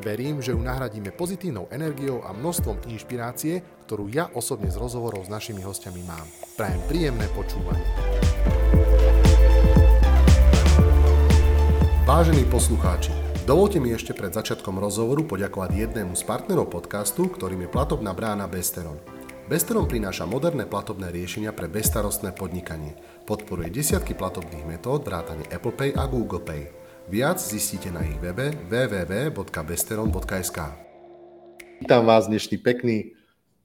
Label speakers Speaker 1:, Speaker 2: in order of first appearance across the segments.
Speaker 1: Verím, že ju nahradíme pozitívnou energiou a množstvom inšpirácie, ktorú ja osobne z rozhovorov s našimi hostiami mám. Prajem príjemné počúvanie. Vážení poslucháči, dovolte mi ešte pred začiatkom rozhovoru poďakovať jednému z partnerov podcastu, ktorým je platobná brána Besteron. Besteron prináša moderné platobné riešenia pre bezstarostné podnikanie. Podporuje desiatky platobných metód vrátane Apple Pay a Google Pay. Viac zistíte na ich webe www.besteron.sk Vítam vás dnešný pekný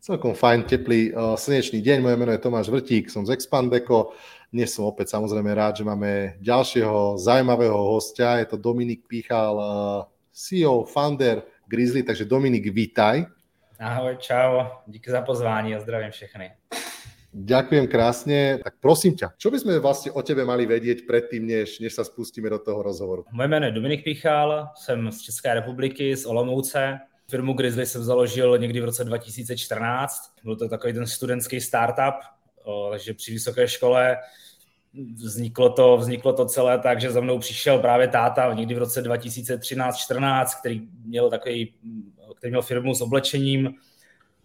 Speaker 1: Celkom fajn, teplý, uh, slnečný deň. Moje meno je Tomáš Vrtík, som z Expandeco. Dnes som opäť samozrejme rád, že máme ďalšieho zaujímavého hostia. Je to Dominik Píchal, uh, CEO, founder Grizzly. Takže Dominik, vítaj.
Speaker 2: Ahoj, čau. Díky za pozvání a zdravím všechny.
Speaker 1: Ďakujem krásne. Tak prosím ťa, čo by sme vlastne o tebe mali vedieť predtým, než, než sa spustíme do toho rozhovoru?
Speaker 2: Moje jméno je Dominik Píchal, jsem z České republiky, z Olomouce. Firmu Grizzly jsem založil někdy v roce 2014. Byl to takový ten studentský startup, takže při vysoké škole vzniklo to, vzniklo to celé tak, že za mnou přišel právě táta někdy v roce 2013-14, který měl takový, který měl firmu s oblečením,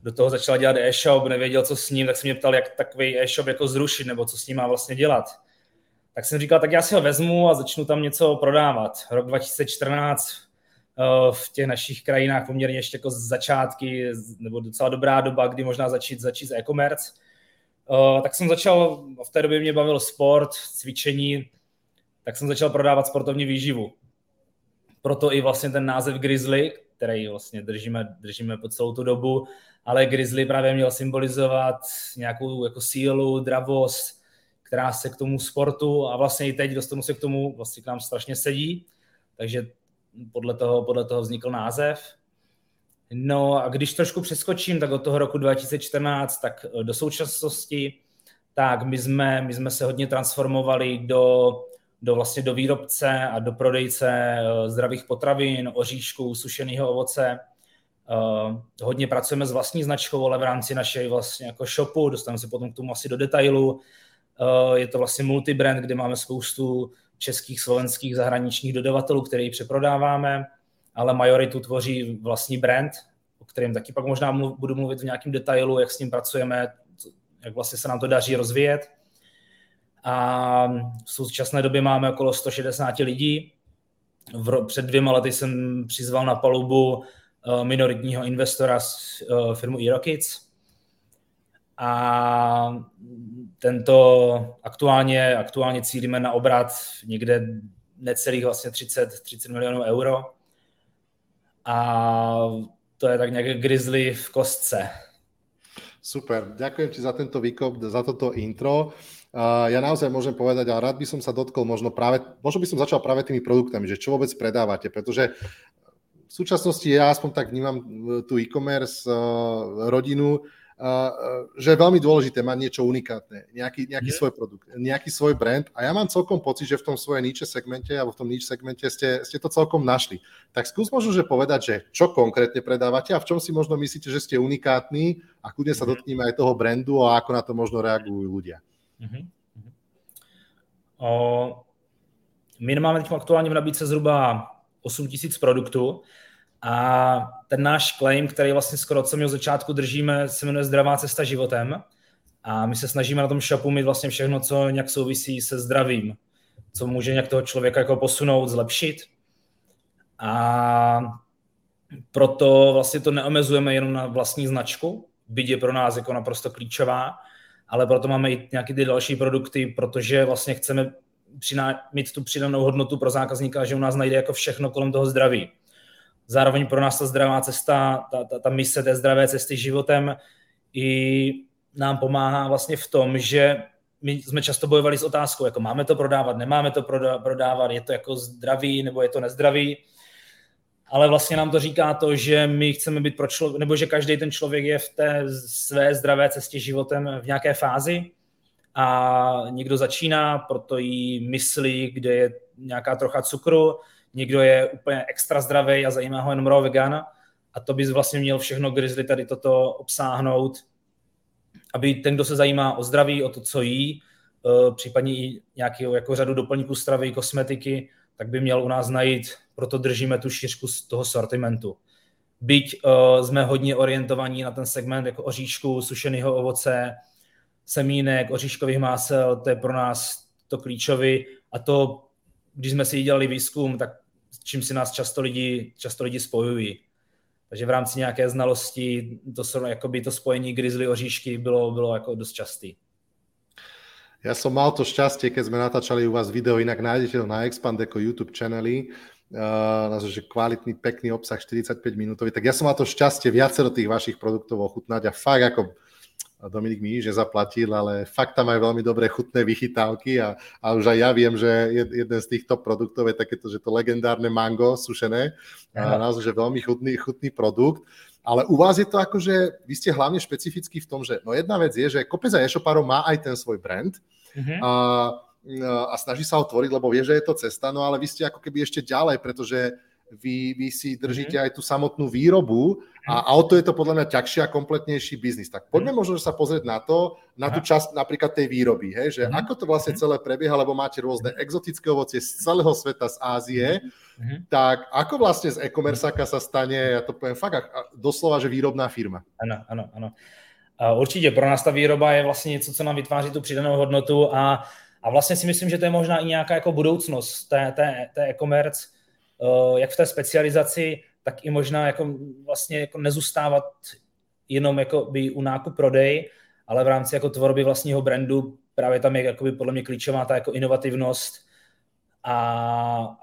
Speaker 2: do toho začal dělat e-shop, nevěděl, co s ním, tak se mě ptal, jak takový e-shop jako zrušit, nebo co s ním má vlastně dělat. Tak jsem říkal, tak já si ho vezmu a začnu tam něco prodávat. Rok 2014 Eh, v těch našich krajinách poměrně ještě jako začátky, nebo docela dobrá doba, kdy možná začít, začít s e-commerce. Eh, tak jsem začal, v té době mě bavil sport, cvičení, tak jsem začal prodávat sportovní výživu. Proto i vlastně ten název Grizzly, který vlastně držíme, držíme po celou tu dobu, ale Grizzly právě měl symbolizovat nějakou jako sílu, dravost, která se k tomu sportu a vlastně i teď dostanu se k tomu, vlastně k nám strašně sedí. Takže podle toho, podle toho vznikl název. No a když trošku přeskočím, tak od toho roku 2014 tak eh, do současnosti, tak my jsme, my jsme se hodně transformovali do, do vlastně do výrobce a do prodejce eh, zdravých potravin, oříšků, sušeného ovoce. Uh, hodně pracujeme s vlastní značkou, ale v rámci naší vlastně jako shopu, dostaneme se potom k tomu asi do detailu. Uh, je to vlastně multibrand, kde máme spoustu českých, slovenských, zahraničních dodavatelů, který přeprodáváme, ale majoritu tvoří vlastní brand, o kterém taky pak možná mluv, budu mluvit v nějakém detailu, jak s ním pracujeme, jak vlastně se nám to daří rozvíjet. A v současné době máme okolo 160 lidí. V, před dvěma lety jsem přizval na palubu uh, minoritního investora z uh, firmu eRockets, a tento aktuálně, aktuálně cílíme na obrat někde necelých vlastně 30, 30 milionů euro. A to je tak nějaké grizzly v kostce.
Speaker 1: Super, ďakujem ti za tento výkop, za toto intro. Ja naozaj môžem povedať, a rád by som sa dotkol možno práve, možno by som začal práve tými produktami, že čo vôbec predávate, pretože v súčasnosti ja aspoň tak vnímam tu e-commerce uh, rodinu, že je veľmi dôležité mať niečo unikátne, nejaký, nejaký svoj produkt, nejaký svoj brand a ja mám celkom pocit, že v tom svojej niche segmente alebo v tom niche segmente ste, ste to celkom našli. Tak skús možno, že povedať, že čo konkrétne predávate a v čom si možno myslíte, že ste unikátni a kudne sa mhm. dotkneme aj toho brandu a ako na to možno reagujú ľudia. Uh-huh.
Speaker 2: O, my máme teď aktuálně v nabídce zhruba 8 tisíc produktů a ten náš claim, který vlastně skoro od samého začátku držíme, se jmenuje Zdravá cesta životem. A my se snažíme na tom shopu mít vlastně všechno, co nějak souvisí se zdravím, co může nějak toho člověka jako posunout, zlepšit. A proto vlastně to neomezujeme jenom na vlastní značku, byť je pro nás jako naprosto klíčová, ale proto máme i nějaké ty další produkty, protože vlastně chceme mít tu přidanou hodnotu pro zákazníka, že u nás najde jako všechno kolem toho zdraví zároveň pro nás ta zdravá cesta, ta, ta, ta mise té zdravé cesty životem i nám pomáhá vlastně v tom, že my jsme často bojovali s otázkou, jako máme to prodávat, nemáme to prodávat, je to jako zdravý nebo je to nezdravý. Ale vlastně nám to říká to, že my chceme být pro člověk, nebo že každý ten člověk je v té své zdravé cestě životem v nějaké fázi a někdo začíná, proto jí myslí, kde je nějaká trocha cukru, někdo je úplně extra zdravý a zajímá ho jenom raw vegan. A to bys vlastně měl všechno grizzly tady toto obsáhnout, aby ten, kdo se zajímá o zdraví, o to, co jí, eh, případně i nějakou jako řadu doplňků stravy, kosmetiky, tak by měl u nás najít, proto držíme tu šířku z toho sortimentu. Byť uh, jsme hodně orientovaní na ten segment jako oříšku, sušeného ovoce, semínek, oříškových másel, to je pro nás to klíčový a to, když jsme si dělali výzkum, tak čím si nás často lidi, často lidi spojují. Takže v rámci nějaké znalosti to, jakoby to spojení grizzly oříšky bylo, bylo jako dost častý.
Speaker 1: Ja som mal to šťastie, keď sme natáčali u vás video, inak nájdete to na Expand ako YouTube channeli, uh, že kvalitný, pekný obsah 45 minútový, tak ja som mal to šťastie viacero tých vašich produktov ochutnať a fakt ako Dominik mi nič nezaplatil, ale fakt tam majú veľmi dobré chutné vychytávky a, a už aj ja viem, že jeden z týchto produktov je takéto, že to legendárne mango sušené, a naozaj, že veľmi chutný, chutný produkt. Ale u vás je to ako, že vy ste hlavne špecifickí v tom, že no jedna vec je, že kopec aj e-shopárov má aj ten svoj brand mm-hmm. a, a snaží sa ho tvoriť, lebo vie, že je to cesta, no ale vy ste ako keby ešte ďalej, pretože vy, vy si držíte mm-hmm. aj tú samotnú výrobu a, a o to je to podľa mňa ťažší a kompletnejší biznis. Tak poďme možno sa pozrieť na to, na tú časť napríklad tej výroby, hej, že mm-hmm. ako to vlastne celé prebieha, lebo máte rôzne exotické ovocie z celého sveta, z Ázie, mm-hmm. tak ako vlastne z e-commerceáka sa stane, ja to poviem fakt, doslova, že výrobná firma?
Speaker 2: Ano, ano, ano. Určitě pro nás ta výroba je vlastně něco, co nám vytváří tu přidanou hodnotu a, a vlastně si myslím, že to je možná i nějaká jako budoucnost té, té, té e-commerce, jak v té specializaci, tak i možná jako vlastně jako nezůstávat jenom jako by u nákup prodej, ale v rámci jako tvorby vlastního brandu právě tam je jakoby podle mě klíčová ta jako inovativnost a,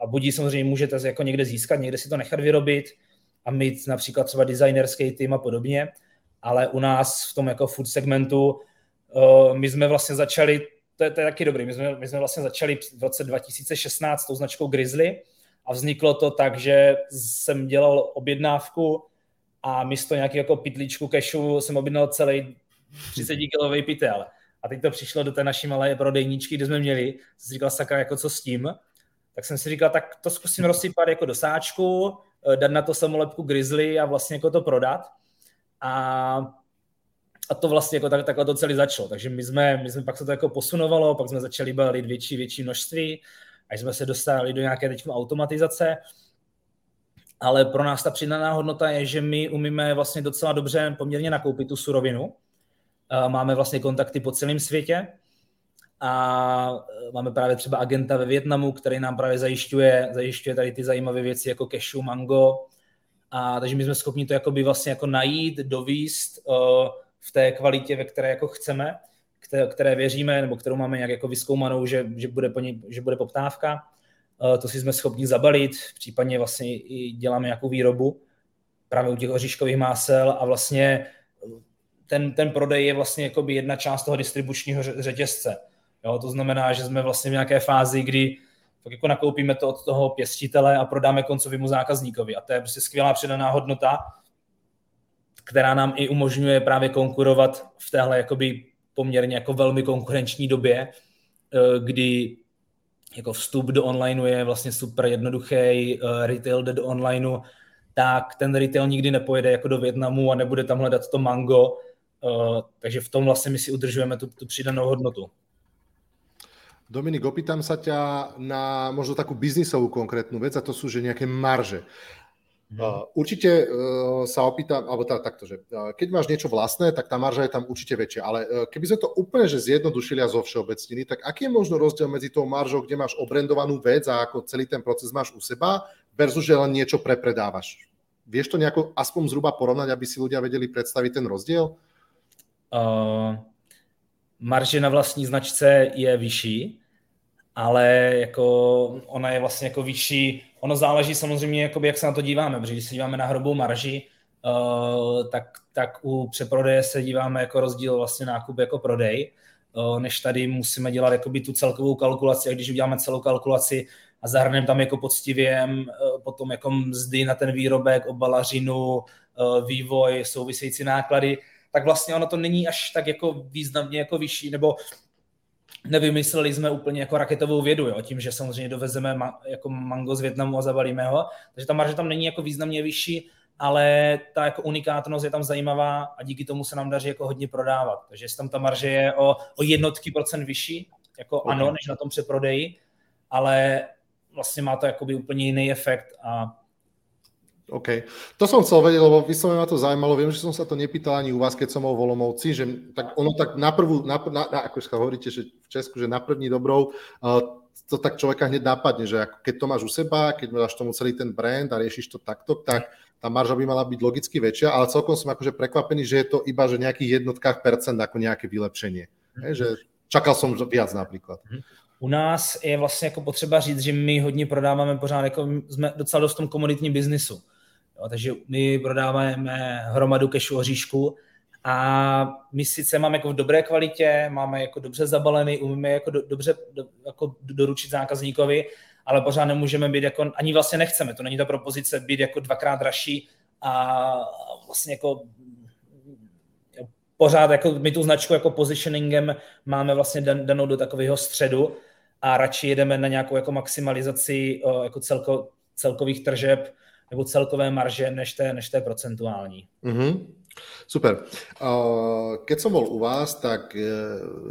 Speaker 2: a budí samozřejmě můžete jako někde získat, někde si to nechat vyrobit a mít například třeba designerský tým a podobně, ale u nás v tom jako food segmentu uh, my jsme vlastně začali, to je, to je taky dobrý, my jsme, my jsme vlastně začali v roce 2016 tou značkou Grizzly, a vzniklo to tak, že jsem dělal objednávku a místo nějakého jako pitlíčku kešu jsem objednal celý 30 kilový pytel. A teď to přišlo do té naší malé prodejníčky, kde jsme měli, jsem říkal, sakra, jako co s tím? Tak jsem si říkal, tak to zkusím rozsypat jako do sáčku, eh, dát na to samolepku grizzly a vlastně jako to prodat. A, a to vlastně jako tak, takhle to celé začalo. Takže my jsme, my jsme pak se to jako posunovalo, pak jsme začali balit větší, větší množství až jsme se dostali do nějaké teď automatizace, ale pro nás ta přidaná hodnota je, že my umíme vlastně docela dobře poměrně nakoupit tu surovinu. Máme vlastně kontakty po celém světě a máme právě třeba agenta ve Větnamu, který nám právě zajišťuje, zajišťuje tady ty zajímavé věci jako cashew, mango. A takže my jsme schopni to jakoby vlastně jako najít, dovíst uh, v té kvalitě, ve které jako chceme které věříme, nebo kterou máme nějak jako vyskoumanou, že, že, bude, po ní, že bude poptávka. Eh, to si jsme schopni zabalit, případně vlastně i děláme nějakou výrobu právě u těch oříškových másel a vlastně ten, ten prodej je vlastně jakoby jedna část toho distribučního řetězce. Jo, to znamená, že jsme vlastně v nějaké fázi, kdy tak jako nakoupíme to od toho pěstitele a prodáme koncovému zákazníkovi. A to je prostě skvělá přidaná hodnota, která nám i umožňuje právě konkurovat v téhle jakoby poměrně jako velmi konkurenční době, eh, kdy jako vstup do onlineu je vlastně super jednoduchý, eh, retail jde do onlineu, tak ten retail nikdy nepojede jako do Větnamu a nebude tam hledat to mango, eh, takže v tom vlastně my si udržujeme tu, tu přidanou hodnotu.
Speaker 1: Dominik, opýtam sa ťa na možno takú biznisovú konkrétnu vec a to sú že nejaké marže. Uh, určite uh, sa opýtam, alebo tá, takto, že uh, keď máš niečo vlastné, tak tá marža je tam určite väčšia, ale uh, keby sme to úplne že zjednodušili a zo všeobecnili, tak aký je možno rozdiel medzi tou maržou, kde máš obrendovanú vec a ako celý ten proces máš u seba, versus že len niečo prepredávaš? Vieš to nejako aspoň zhruba porovnať, aby si ľudia vedeli predstaviť ten rozdiel? Uh,
Speaker 2: marže na vlastní značce je vyšší, ale jako ona je vlastně jako vyšší. Ono záleží samozřejmě, jakoby, jak se na to díváme, protože když se díváme na hrubou marži, uh, tak, tak u přeprodeje se díváme jako rozdíl vlastně nákup jako prodej, uh, než tady musíme dělat jakoby tu celkovou kalkulaci. A když uděláme celou kalkulaci a zahrneme tam jako poctivě uh, potom jako mzdy na ten výrobek, obalařinu, vývoj, související náklady, tak vlastně ono to není až tak jako významně jako vyšší, nebo nevymysleli jsme úplně jako raketovou vědu, jo, tím, že samozřejmě dovezeme ma, jako mango z Větnamu a zabalíme ho, takže ta marže tam není jako významně vyšší, ale ta jako unikátnost je tam zajímavá a díky tomu se nám daří jako hodně prodávat. Takže tam ta marže je o, o jednotky procent vyšší, jako okay. ano, než na tom přeprodeji, ale vlastně má to jakoby úplně jiný efekt a
Speaker 1: OK. To som chcel vedieť, lebo vyslovene ma to zaujímalo. Viem, že som sa to nepýtal ani u vás, keď som bol v Olomovci, že tak ono tak na prvú, na, na, na, ako hovoríte, že v Česku, že na první dobrou, uh, to tak človeka hneď napadne, že ako keď to máš u seba, keď máš tomu celý ten brand a riešiš to takto, tak tá marža by mala byť logicky väčšia, ale celkom som akože prekvapený, že je to iba že nejakých jednotkách percent ako nejaké vylepšenie. Mm-hmm. že čakal som viac napríklad. Mm-hmm.
Speaker 2: U nás je vlastně jako potřeba říct, že my hodně prodáváme pořád, jako jsme docela dost v tom komunitním biznisu. Jo, takže my prodáváme hromadu kešu oříšku a my sice máme jako v dobré kvalitě, máme jako dobře zabalený, umíme jako do, dobře do, jako doručit zákazníkovi, ale pořád nemůžeme být jako, ani vlastně nechceme, to není ta propozice být jako dvakrát dražší a vlastně jako pořád jako my tu značku jako positioningem máme vlastně dan, danou do takového středu a radši jedeme na nějakou jako maximalizaci jako celko, celkových tržeb nebo celkové marže než té, než té procentuální.
Speaker 1: Mm-hmm. Super. Keď som bol u vás, tak e,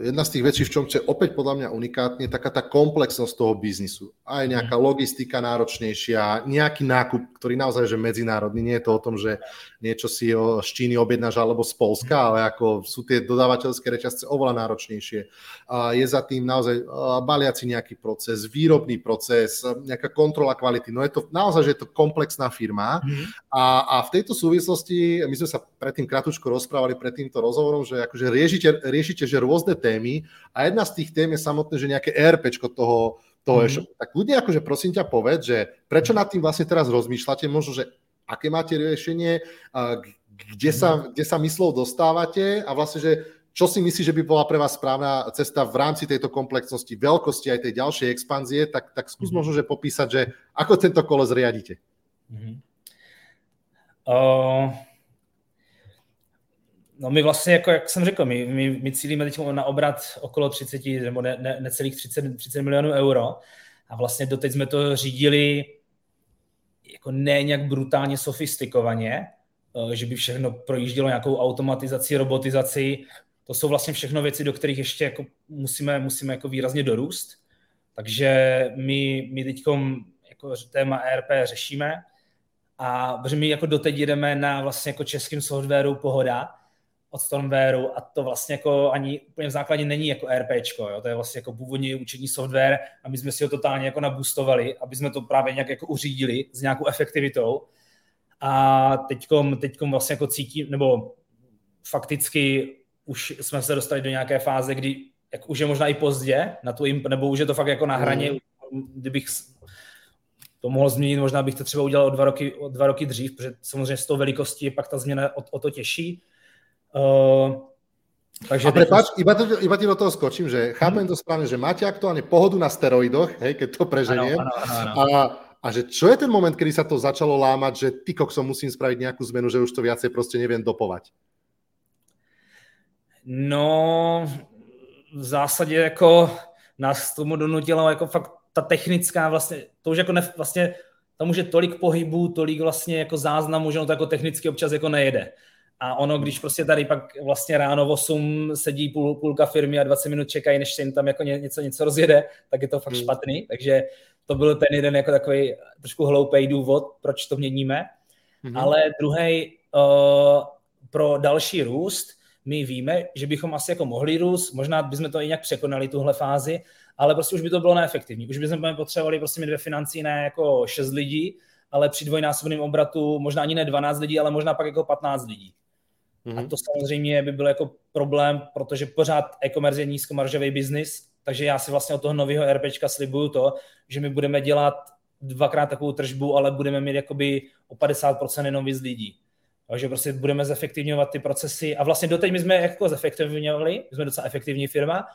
Speaker 1: jedna z tých vecí, v čom je opäť podľa mňa unikátne, je taká tá komplexnosť toho biznisu. Aj nejaká mhm. logistika náročnejšia, nejaký nákup, ktorý naozaj je medzinárodný. Nie je to o tom, že niečo si z Číny objednáš alebo z Polska, ale ako sú tie dodávateľské reťazce oveľa náročnejšie. Je za tým naozaj baliaci nejaký proces, výrobný proces, nejaká kontrola kvality. No je to naozaj, že je to komplexná firma mm. a, a v tejto súvislosti, my sme sa predtým kratučko rozprávali pred týmto rozhovorom, že akože riešite, riešite že rôzne témy a jedna z tých tém je samotné, že nejaké ERPčko toho, toho mm. e-shopu. Tak ľudia, akože prosím ťa povedz, že prečo nad tým vlastne teraz rozmýšľate, možno, že aké máte riešenie, kde sa, kde sa myslou dostávate a vlastne, že čo si myslíš, že by bola pre vás správna cesta v rámci tejto komplexnosti, veľkosti aj tej ďalšej expanzie, tak, tak skús mm-hmm. možno, že popísať, že ako tento kolo zriadíte. Mm-hmm.
Speaker 2: Uh, no my vlastně, jako jak jsem řekl, my, my, my cílíme teď na obrat okolo 30 nebo ne, ne, necelých 30, 30 milionů euro a vlastně doteď jsme to řídili jako ne nějak brutálně sofistikovaně, eh, že by všechno projíždělo nějakou automatizaci, robotizaci. To jsou vlastně všechno věci, do kterých ještě jako musíme, musíme jako výrazně dorůst. Takže my, my teď jako téma ERP řešíme a protože my jako doteď jedeme na vlastně jako českým softwaru Pohoda, od Stormwareu a to vlastně jako ani úplně v základě není jako RPčko, jo? to je vlastně jako původně učení software a my jsme si ho totálně jako nabustovali, aby jsme to právě nějak jako uřídili s nějakou efektivitou a teďkom, teďkom vlastně jako cítím, nebo fakticky už jsme se dostali do nějaké fáze, kdy jak už je možná i pozdě na tu imp, nebo už je to fakt jako na hraně, mm. kdybych to mohl změnit, možná bych to třeba udělal o dva roky, o dva roky dřív, protože samozřejmě s tou velikostí je pak ta změna o, o to těžší, Uh,
Speaker 1: takže a prepáč, iba, to, iba ti do toho skočím, že chápem to správne, že máte aktuálne pohodu na steroidoch, hej, keď to preženiem. Ano, ano, ano. A, a že čo je ten moment, kedy sa to začalo lámať, že ty koksom musím spraviť nejakú zmenu, že už to viacej proste neviem dopovať?
Speaker 2: No, v zásadě jako nás tomu donutilo jako fakt ta technická vlastně, to už jako ne, vlastně, tam už je tolik pohybů, tolik vlastně jako záznamů, že ono to jako technicky občas jako nejede. A ono, když prostě tady pak vlastně ráno v 8 sedí půl, půlka firmy a 20 minut čekají, než se jim tam jako něco, něco rozjede, tak je to fakt hmm. špatný. Takže to byl ten jeden jako takový trošku hloupý důvod, proč to měníme. Hmm. Ale druhý uh, pro další růst, my víme, že bychom asi jako mohli růst, možná bychom to i nějak překonali tuhle fázi, ale prostě už by to bylo neefektivní. Už bychom potřebovali prostě mít ve financí ne jako 6 lidí, ale při dvojnásobném obratu možná ani ne 12 lidí, ale možná pak jako 15 lidí. Mm-hmm. A to samozřejmě by byl jako problém, protože pořád e-commerce je nízkomaržový biznis, takže já si vlastně od toho nového RPčka slibuju to, že my budeme dělat dvakrát takovou tržbu, ale budeme mít jakoby o 50% jenom víc lidí. Takže prostě budeme zefektivňovat ty procesy a vlastně doteď my jsme jako zefektivňovali, my jsme docela efektivní firma,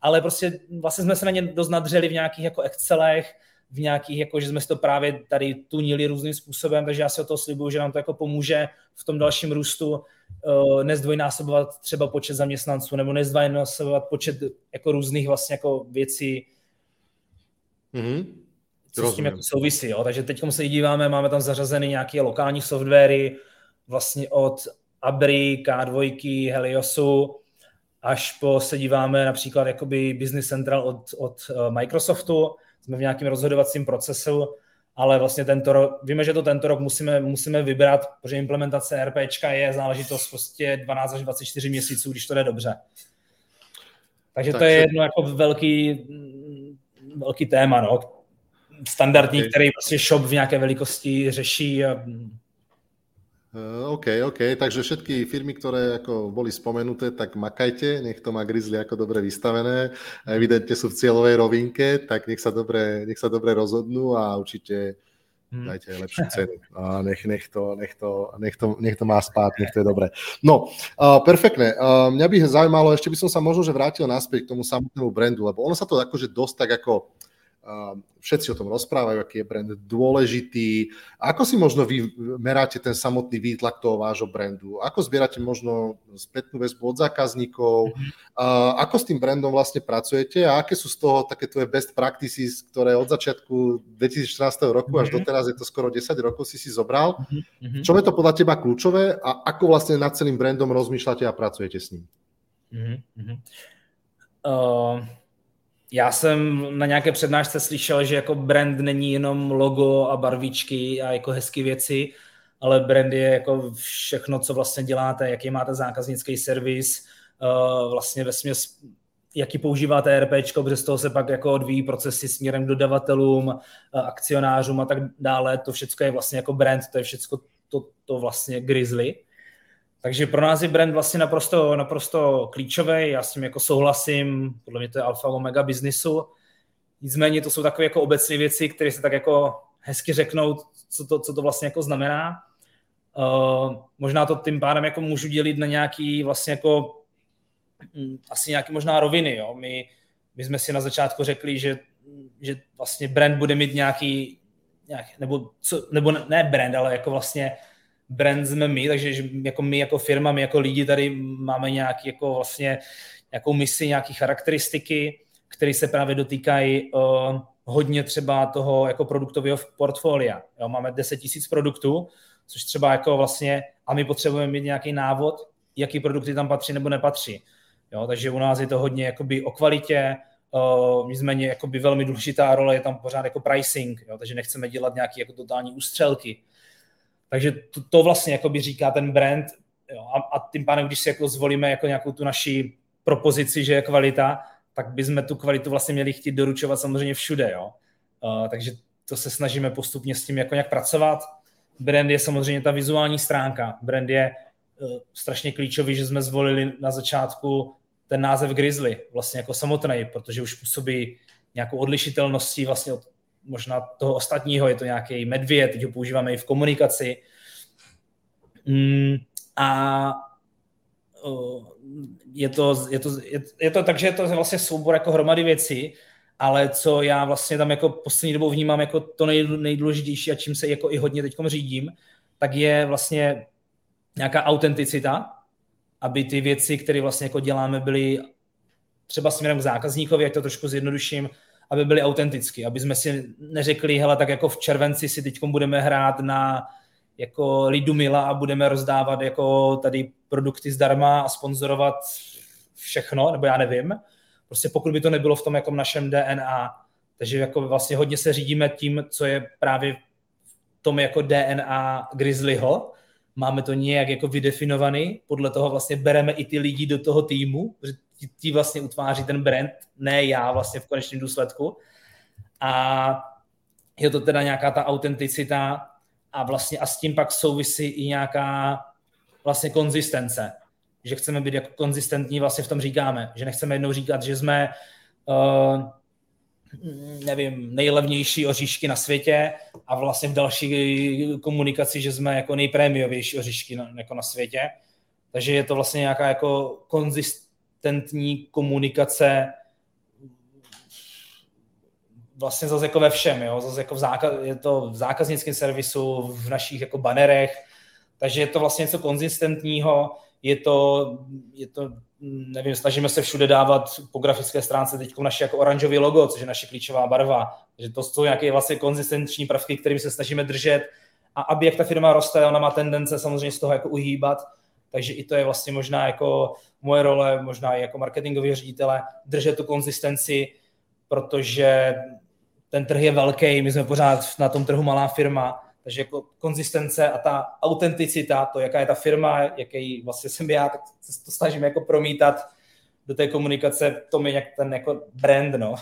Speaker 2: ale prostě vlastně jsme se na ně dost nadřeli v nějakých jako Excelech, v nějakých, jako že jsme si to právě tady tunili různým způsobem, takže já se o to slibuju, že nám to jako pomůže v tom dalším růstu uh, nezdvojnásobovat třeba počet zaměstnanců nebo nezdvojnásobovat počet jako různých vlastně jako věcí, mm-hmm. co Rozumím. s tím jako souvisí. Jo? Takže teď se díváme, máme tam zařazeny nějaké lokální softwary vlastně od Abry, K2, Heliosu, až po se díváme například jakoby Business Central od, od eh, Microsoftu, jsme v nějakém rozhodovacím procesu, ale vlastně tento rok, víme, že to tento rok musíme, musíme vybrat, protože implementace RPčka je záležitost prostě 12 až 24 měsíců, když to jde dobře. Takže tak to je jedno jako velký, velký téma, no. Standardní, okay. který prostě shop v nějaké velikosti řeší a
Speaker 1: OK, OK, takže všetky firmy, ktoré ako boli spomenuté, tak makajte, nech to má Grizzly ako dobre vystavené, evidentne sú v cieľovej rovinke, tak nech sa dobre, nech sa dobre rozhodnú a určite hmm. dajte lepšiu cenu. A nech, nech, to, nech, to, nech, to, nech to má spát, nech to je dobré. No, uh, perfektné. Uh, mňa by zaujímalo, ešte by som sa možno že vrátil naspäť k tomu samotnému brandu, lebo ono sa to akože dosť tak ako všetci o tom rozprávajú, aký je brand dôležitý. Ako si možno vy meráte ten samotný výtlak toho vášho brandu? Ako zbierate možno spätnú väzbu od zákazníkov? Ako s tým brandom vlastne pracujete a aké sú z toho také tvoje best practices, ktoré od začiatku 2014 roku až mm-hmm. doteraz je to skoro 10 rokov si si zobral? Mm-hmm. Čo je to podľa teba kľúčové a ako vlastne nad celým brandom rozmýšľate a pracujete s ním?
Speaker 2: Uh já jsem na nějaké přednášce slyšel, že jako brand není jenom logo a barvičky a jako hezké věci, ale brand je jako všechno, co vlastně děláte, jaký máte zákaznický servis, uh, vlastně ve směs, jaký používáte RP, protože z toho se pak jako odvíjí procesy směrem k dodavatelům, uh, akcionářům a tak dále. To všechno je vlastně jako brand, to je všechno to, to vlastně Grizzly. Takže pro nás je brand vlastně naprosto, naprosto klíčový, já s tím jako souhlasím, podle mě to je alfa omega biznisu. Nicméně to jsou takové jako obecné věci, které se tak jako hezky řeknou, co to, co to vlastně jako znamená. Uh, možná to tím pádem jako můžu dělit na nějaký vlastně jako hm, asi nějaký možná roviny. Jo. My, my jsme si na začátku řekli, že, že vlastně brand bude mít nějaký, nějaký nebo, co, nebo ne brand, ale jako vlastně brand jsme my, takže jako my jako firma, my jako lidi tady máme nějaký jako vlastně nějakou misi, nějaké charakteristiky, které se právě dotýkají uh, hodně třeba toho jako produktového portfolia. Jo, máme 10 000 produktů, což třeba jako vlastně, a my potřebujeme mít nějaký návod, jaký produkty tam patří nebo nepatří. Jo, takže u nás je to hodně jakoby o kvalitě, uh, nicméně jakoby velmi důležitá role je tam pořád jako pricing, jo, takže nechceme dělat nějaké jako totální ústřelky. Takže to, to vlastně jako by říká ten brand jo, a, a tím pádem, když si jako zvolíme jako nějakou tu naši propozici, že je kvalita, tak bychom tu kvalitu vlastně měli chtít doručovat samozřejmě všude. Jo. Uh, takže to se snažíme postupně s tím jako nějak pracovat. Brand je samozřejmě ta vizuální stránka. Brand je uh, strašně klíčový, že jsme zvolili na začátku ten název Grizzly vlastně jako samotný, protože už působí nějakou odlišitelností vlastně od možná toho ostatního, je to nějaký medvěd, teď ho používáme i v komunikaci. Mm, a je to, je, to, je, je to tak, že je to vlastně soubor jako hromady věcí, ale co já vlastně tam jako poslední dobou vnímám jako to nej, nejdůležitější a čím se jako i hodně teď řídím, tak je vlastně nějaká autenticita, aby ty věci, které vlastně jako děláme, byly třeba směrem k zákazníkovi, jak to trošku zjednoduším, aby byli autentický, aby jsme si neřekli, hele, tak jako v červenci si teď budeme hrát na jako Lidu Mila a budeme rozdávat jako tady produkty zdarma a sponzorovat všechno, nebo já nevím. Prostě pokud by to nebylo v tom jako našem DNA, takže jako vlastně hodně se řídíme tím, co je právě v tom jako DNA Grizzlyho, máme to nějak jako vydefinovaný, podle toho vlastně bereme i ty lidi do toho týmu, protože ti, ti vlastně utváří ten brand, ne já vlastně v konečném důsledku. A je to teda nějaká ta autenticita a vlastně a s tím pak souvisí i nějaká vlastně konzistence, že chceme být jako konzistentní, vlastně v tom říkáme, že nechceme jednou říkat, že jsme uh, nevím, nejlevnější oříšky na světě a vlastně v další komunikaci, že jsme jako nejprémiovější oříšky na, jako na světě. Takže je to vlastně nějaká jako konzist, konzistentní komunikace vlastně zase jako ve všem, jo? Zase jako v zákaz, je to v zákaznickém servisu, v našich jako banerech, takže je to vlastně něco konzistentního, je to, je to, nevím, snažíme se všude dávat po grafické stránce teď naše jako oranžový logo, což je naše klíčová barva, že to jsou nějaké vlastně konzistenční prvky, kterými se snažíme držet. A aby jak ta firma roste, ona má tendence samozřejmě z toho jako uhýbat, takže i to je vlastně možná jako moje role, možná i jako marketingový ředitele, držet tu konzistenci, protože ten trh je velký, my jsme pořád na tom trhu malá firma, takže jako konzistence a ta autenticita, to, jaká je ta firma, jaký vlastně jsem já, tak se to snažím jako promítat do té komunikace, to mi nějak ten jako brand, no.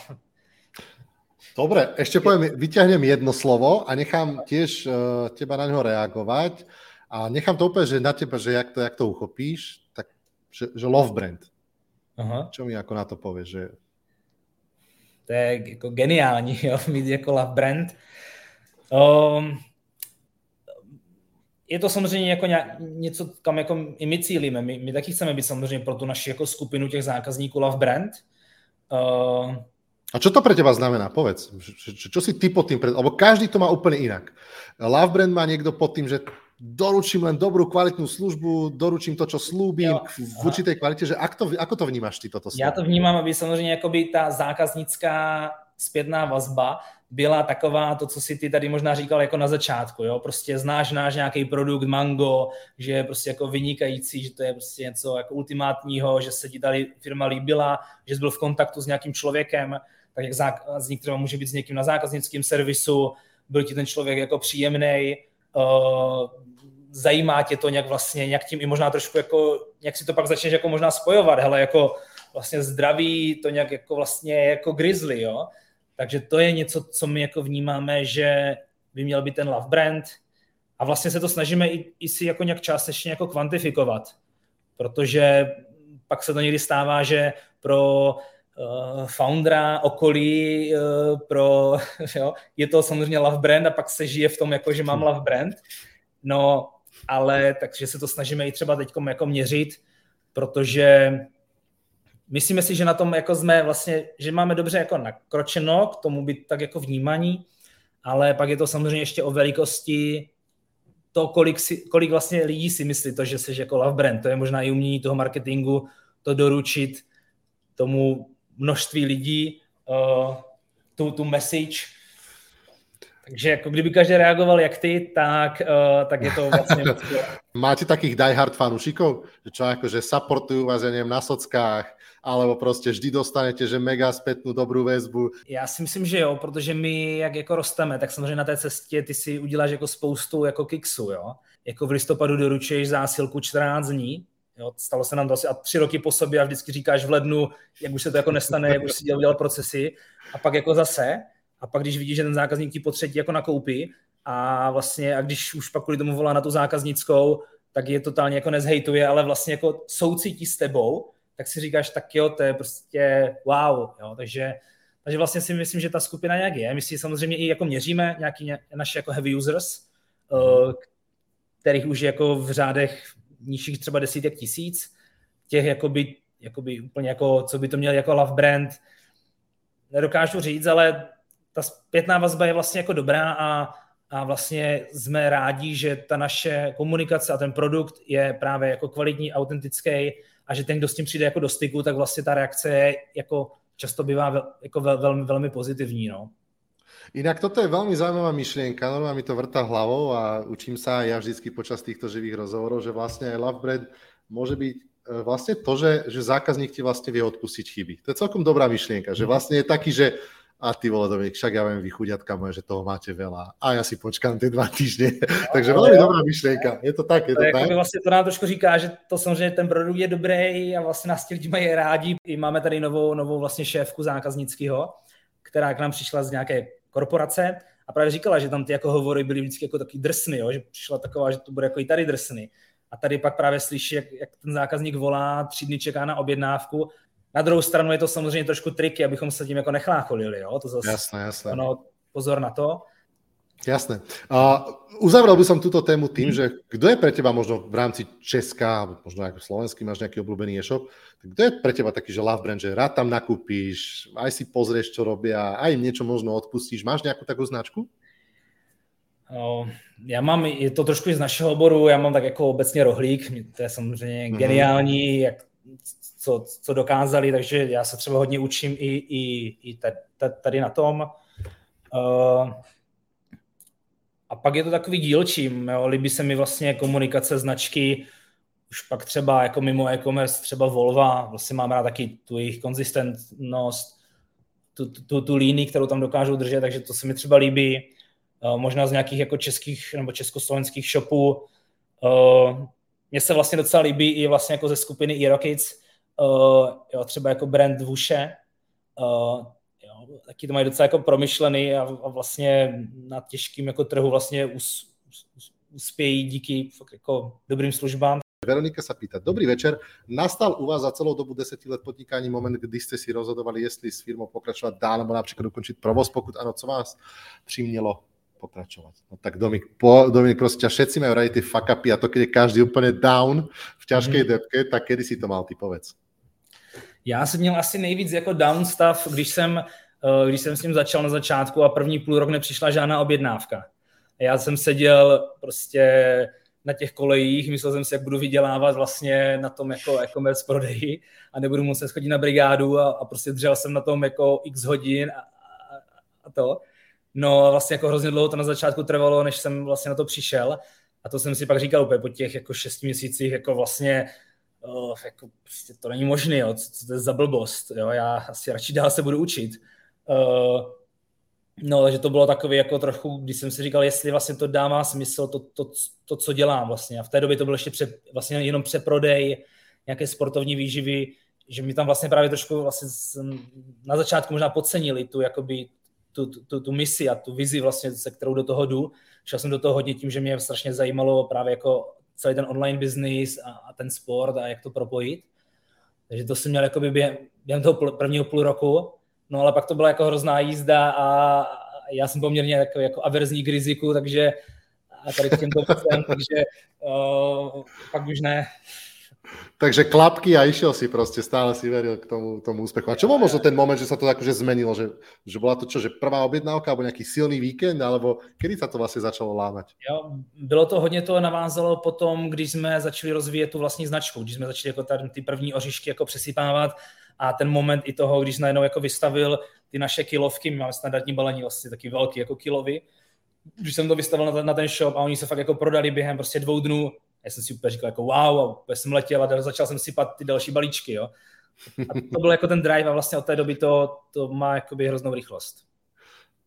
Speaker 1: Dobre, ešte poviem, vyťahnem jedno slovo a nechám tiež uh, teba na ňo reagovať a nechám to úplne, že na teba, že jak to, jak to uchopíš, tak, že, že love brand. Aha. Čo mi ako na to povieš, že...
Speaker 2: To je jako geniální, jo, mít jako love brand. Um, je to samozřejmě jako něco, kam jako i my cílíme. My, my taky chceme být samozřejmě pro tu naši jako skupinu těch zákazníků Love Brand. Uh,
Speaker 1: a čo to pre teba znamená? Povedz. Čo, čo si ty pod tým? Pred... Lebo každý to má úplne inak. Love Brand má niekto pod tým, že doručím len dobrú kvalitnú službu, doručím to, čo slúbim jo, v určitej kvalite, že ako to, ako to vnímaš ty toto
Speaker 2: slovo? Já to vnímám, aby samozřejmě jakoby ta zákaznická zpětná vazba byla taková, to, co si ty tady možná říkal jako na začátku, jo? prostě znáš náš nějaký produkt Mango, že je prostě jako vynikající, že to je prostě něco jako ultimátního, že se ti tady firma líbila, že jsi byl v kontaktu s nějakým člověkem, tak jak zákazník třeba může být s někým na zákaznickém servisu, byl ti ten člověk jako příjemný, uh, zajímá tě to nějak vlastně, nějak tím i možná trošku jako, jak si to pak začneš jako možná spojovat, hele, jako vlastně zdraví, to nějak jako vlastně jako grizzly, jo, takže to je něco, co my jako vnímáme, že by měl být ten love brand. A vlastně se to snažíme i, i si jako nějak částečně jako kvantifikovat, protože pak se to někdy stává, že pro uh, foundera, okolí, uh, pro, jo, je to samozřejmě love brand a pak se žije v tom, jako že mám love brand. No, ale takže se to snažíme i třeba teď jako měřit, protože myslíme si, že na tom jako jsme vlastně, že máme dobře jako nakročeno k tomu být tak jako vnímaní, ale pak je to samozřejmě ještě o velikosti to, kolik, si, kolik vlastně lidí si myslí to, že jsi jako love brand. To je možná i umění toho marketingu, to doručit tomu množství lidí, uh, tu, tu message. Takže jako kdyby každý reagoval jak ty, tak, uh, tak je to vlastně...
Speaker 1: Máte takých diehard fanúšikov, že čo akože supportujú vás, ja neviem, na sockách, alebo prostě vždy dostanete, že mega zpětnou dobrou väzbu?
Speaker 2: Já si myslím, že jo, protože my, jak jako rosteme, tak samozřejmě na té cestě ty si uděláš jako spoustu jako kiksu, jo. Jako v listopadu doručuješ zásilku 14 dní, Jo, stalo se nám to asi a tři roky po sobě a vždycky říkáš v lednu, jak už se to jako nestane, jak už si dělal, dělal procesy a pak jako zase a pak když vidíš, že ten zákazník ti po třetí jako nakoupí a vlastně a když už pak kvůli tomu volá na tu zákaznickou, tak je totálně jako nezhejtuje, ale vlastně jako soucítí s tebou, tak si říkáš, tak jo, to je prostě wow, jo, takže takže vlastně si myslím, že ta skupina nějak je. My si samozřejmě i jako měříme nějaký naše jako heavy users, mm. kterých už je jako v řádech nižších třeba desítek tisíc, těch jakoby, jakoby úplně jako, co by to měl jako love brand, nedokážu říct, ale ta zpětná vazba je vlastně jako dobrá a, a vlastně jsme rádi, že ta naše komunikace a ten produkt je právě jako kvalitní, autentický a že ten, kdo s tím přijde jako do styku, tak vlastně ta reakce je jako často bývá jako vel, velmi, velmi pozitivní. No.
Speaker 1: Inak toto je veľmi zaujímavá myšlienka, normálne mi to vrta hlavou a učím sa ja vždycky počas týchto živých rozhovorov, že vlastne aj Love Bread môže byť e, vlastne to, že, že zákazník ti vlastne vie odpustiť chyby. To je celkom dobrá myšlienka, že vlastne je taký, že a ty vole Dominik, však ja viem, vy chudiatka moje, že toho máte veľa a ja si počkám ty dva týždne. No, Takže veľmi dobrá myšlienka. Je to tak, je to, to tak.
Speaker 2: Vlastně to nám trošku říká, že to samozřejmě ten produkt je dobrý a vlastně nás ti lidi mají rádi. I máme tady novou, novou vlastně šéfku zákaznického, která k nám přišla z nějaké korporace a právě říkala, že tam ty jako hovory byly vždycky jako taky drsny, jo? že přišla taková, že to bude jako i tady drsny. A tady pak právě slyší, jak, jak ten zákazník volá, tři dny čeká na objednávku. Na druhou stranu je to samozřejmě trošku triky, abychom se tím jako nechlácholili. Jo? To zase,
Speaker 1: jasné, jasné.
Speaker 2: Ano, pozor na to.
Speaker 1: Jasné. A uzavrel by som túto tému tým, že kdo je pre teba možno v rámci Česka, alebo možno ako slovenský, máš nejaký obľúbený e-shop, kto je pre teba taký, že love brand, že rád tam nakúpíš, aj si pozrieš, čo robia, aj im niečo možno odpustíš. Máš nejakú takú značku?
Speaker 2: Já mám, je to trošku z našeho oboru, já mám tak jako obecně rohlík, to je samozřejmě mm-hmm. geniální, jak, co, co dokázali, takže já se třeba hodně učím i, i, i tady na tom. Uh, a pak je to takový dílčím, jo. líbí se mi vlastně komunikace značky, už pak třeba jako mimo e-commerce, třeba Volva, vlastně mám rád taky tu jejich konzistentnost, tu, tu, tu línii, kterou tam dokážou držet, takže to se mi třeba líbí. Uh, možná z nějakých jako českých nebo československých shopů. Uh, mně se vlastně docela líbí i vlastně jako ze skupiny e-Rockets, uh, jo, třeba jako brand Vuše, uh, jo, taky to mají docela jako promyšlený a, a vlastně na těžkým jako trhu vlastně us, us, uspějí díky fakt jako dobrým službám.
Speaker 1: Veronika sa pýta, dobrý večer, nastal u vás za celou dobu 10 let podnikání moment, kdy ste si rozhodovali, jestli s firmou pokračovat dál, nebo například ukončit provoz, pokud ano, co vás přimělo pokračovať. No tak Dominik, po, Dominik prosím ťa, všetci majú radi tie fuck upy a to, keď je každý úplně down v ťažkej mm. depke, tak kedy si to mal, ty povedz.
Speaker 2: Já jsem měl asi nejvíc jako down stav, když jsem, eh, když jsem s ním začal na začátku a první půl rok nepřišla žádná objednávka. Já jsem seděl prostě na těch kolejích, myslel jsem si, jak budu vydělávat vlastně na tom jako e-commerce prodeji a nebudu muset chodit na brigádu a, a prostě dřel jsem na tom jako x hodin a, a, a to. No vlastně jako hrozně dlouho to na začátku trvalo, než jsem vlastně na to přišel. A to jsem si pak říkal úplně po těch jako šesti měsících, jako vlastně oh, jako prostě to není možné, co, co to je za blbost, jo, já asi radši dál se budu učit. Uh, no, takže to bylo takové jako trochu, když jsem si říkal, jestli vlastně to dává smysl, to, to, to co dělám vlastně. A v té době to bylo ještě pře, vlastně jenom přeprodej, nějaké sportovní výživy, že mi tam vlastně právě trošku vlastně na začátku možná podcenili tu jakoby tu, tu, tu misi a tu vizi vlastně, se kterou do toho jdu. Šel jsem do toho hodně tím, že mě strašně zajímalo právě jako celý ten online business a, a ten sport a jak to propojit. Takže to jsem měl jakoby během, během toho prvního půl roku. No ale pak to byla jako hrozná jízda a já jsem poměrně jako, jako averzní k riziku, takže a tady k těmto věcem, takže uh, pak už ne.
Speaker 1: Takže klapky a išiel si proste, stále si veril k tomu, tomu úspechu. A čo bol možno ten moment, že sa to akože zmenilo, že, že bola to čo, že prvá objednávka, alebo nejaký silný víkend, alebo kedy sa to vlastně začalo lámať?
Speaker 2: Jo, bylo to hodně to navázalo potom, když jsme začali rozvíjet tu vlastní značku, když jsme začali jako tady ty první oříšky jako přesypávat a ten moment i toho, když najednou jako vystavil ty naše kilovky, my máme standardní balení vlastně taky velký jako kilovy, když jsem to vystavil na, na ten shop a oni se fakt jako prodali během prostě dvou dnů já jsem si úplně říkal jako wow, a jsem letěl a začal jsem sypat ty další balíčky, jo. A to byl jako ten drive a vlastně od té doby to, to má jakoby hroznou rychlost.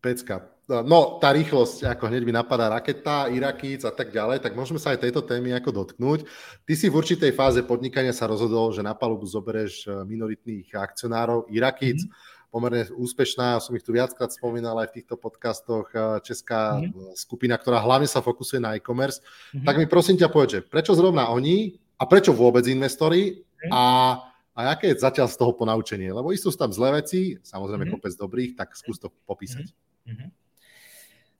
Speaker 1: Pecka. No, tá rýchlosť, ako hneď mi napadá raketa, Irakíc a tak ďalej, tak môžeme sa aj tejto témy ako dotknúť. Ty si v určitej fáze podnikania sa rozhodol, že na palubu zobereš minoritných akcionárov Irakíc. Mm-hmm pomerne úspešná, som ich tu viackrát spomínal aj v týchto podcastoch, eh, česká mm-hmm. skupina, ktorá hlavne sa fokusuje na e-commerce. Mm-hmm. Tak mi prosím ťa povedz, že prečo zrovna oni a prečo vôbec investori mm-hmm. a, a aké je zatiaľ z toho ponaučenie? Lebo istú tam zlé veci, samozrejme mm-hmm. kopec dobrých, tak skús to popísať. Mm-hmm.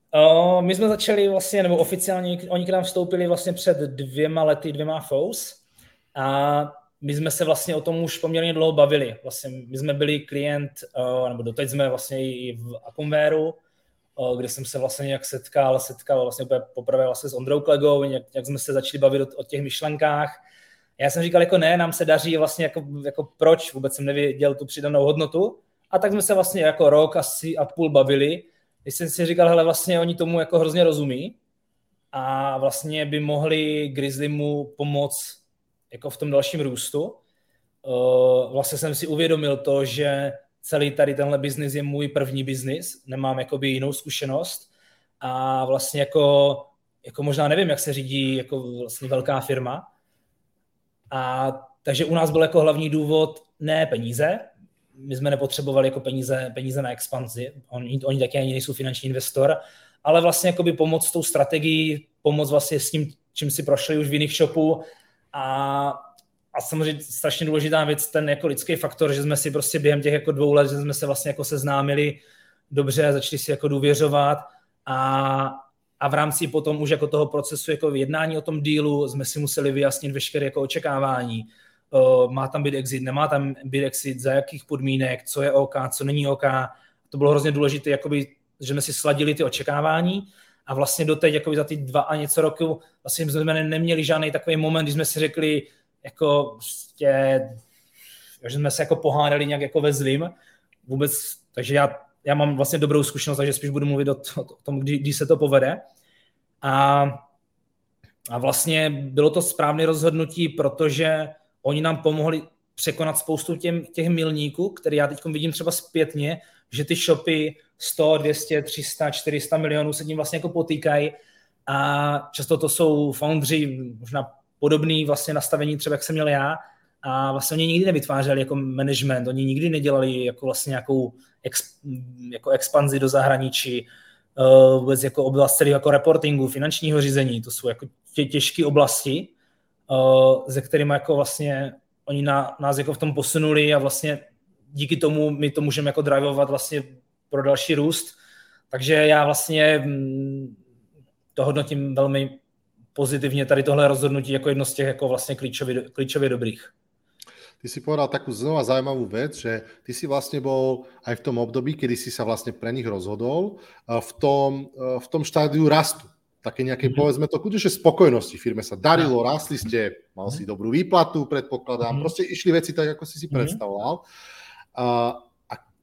Speaker 2: Uh, my jsme začali vlastně, nebo oficiálně, oni k nám vstoupili vlastně před dvěma lety, dvěma FOUS a my jsme se vlastně o tom už poměrně dlouho bavili. Vlastně my jsme byli klient, uh, nebo doteď jsme vlastně i v Akomvéru, uh, kde jsem se vlastně nějak setkal, setkal vlastně poprvé vlastně s Ondrou Klegou, jak, jak jsme se začali bavit o, o těch myšlenkách. Já jsem říkal, jako ne, nám se daří vlastně jako, jako proč, vůbec jsem nevěděl tu přidanou hodnotu. A tak jsme se vlastně jako rok asi a půl bavili, když jsem si říkal, hele, vlastně oni tomu jako hrozně rozumí a vlastně by mohli Grizzlymu pomoct jako v tom dalším růstu. Uh, vlastně jsem si uvědomil to, že celý tady tenhle biznis je můj první biznis, nemám jakoby jinou zkušenost a vlastně jako, jako možná nevím, jak se řídí jako vlastně velká firma. A takže u nás byl jako hlavní důvod ne peníze, my jsme nepotřebovali jako peníze, peníze na expanzi, oni, oni taky ani nejsou finanční investor, ale vlastně jakoby pomoct s tou strategií, pomoct vlastně s tím, čím si prošli už v jiných shopů a, a samozřejmě strašně důležitá věc, ten jako lidský faktor, že jsme si prostě během těch jako dvou let, že jsme se vlastně jako seznámili dobře, začali si jako důvěřovat a, a v rámci potom už jako toho procesu jako jednání o tom dílu jsme si museli vyjasnit veškeré jako očekávání. Uh, má tam být exit, nemá tam být exit, za jakých podmínek, co je OK, co není OK. To bylo hrozně důležité, jakoby, že jsme si sladili ty očekávání a vlastně doteď jakoby za ty dva a něco roku vlastně jsme neměli žádný takový moment, kdy jsme si řekli, jako prostě, že jsme se jako pohádali nějak jako ve zlým. Vůbec, takže já já mám vlastně dobrou zkušenost, takže spíš budu mluvit o, o tom, kdy, kdy se to povede. A, a vlastně bylo to správné rozhodnutí, protože oni nám pomohli překonat spoustu těm, těch milníků, které já teď vidím třeba zpětně, že ty shopy 100, 200, 300, 400 milionů se tím vlastně jako potýkají. A často to jsou foundři možná podobný vlastně nastavení třeba, jak jsem měl já, a vlastně oni nikdy nevytvářeli jako management, oni nikdy nedělali jako vlastně nějakou ex, jako expanzi do zahraničí, uh, vůbec jako oblast celého jako reportingu, finančního řízení, to jsou jako tě, těžké oblasti, ze kterými jako vlastně oni na, nás jako v tom posunuli a vlastně díky tomu my to můžeme jako drivovat vlastně pro další růst. Takže já vlastně mm, to hodnotím velmi pozitivně tady tohle rozhodnutí jako jedno z těch jako vlastně klíčově, klíčově dobrých
Speaker 1: ty si povedal takú znova zaujímavú vec, že ty si vlastne bol aj v tom období, kedy si sa vlastne pre nich rozhodol, v tom, v tom štádiu rastu. Také nejaké, mm-hmm. povedzme to, kudže spokojnosti. Firme sa darilo, rastli ste, mal si dobrú výplatu, predpokladám, mm-hmm. proste išli veci tak, ako si si mm-hmm. predstavoval. A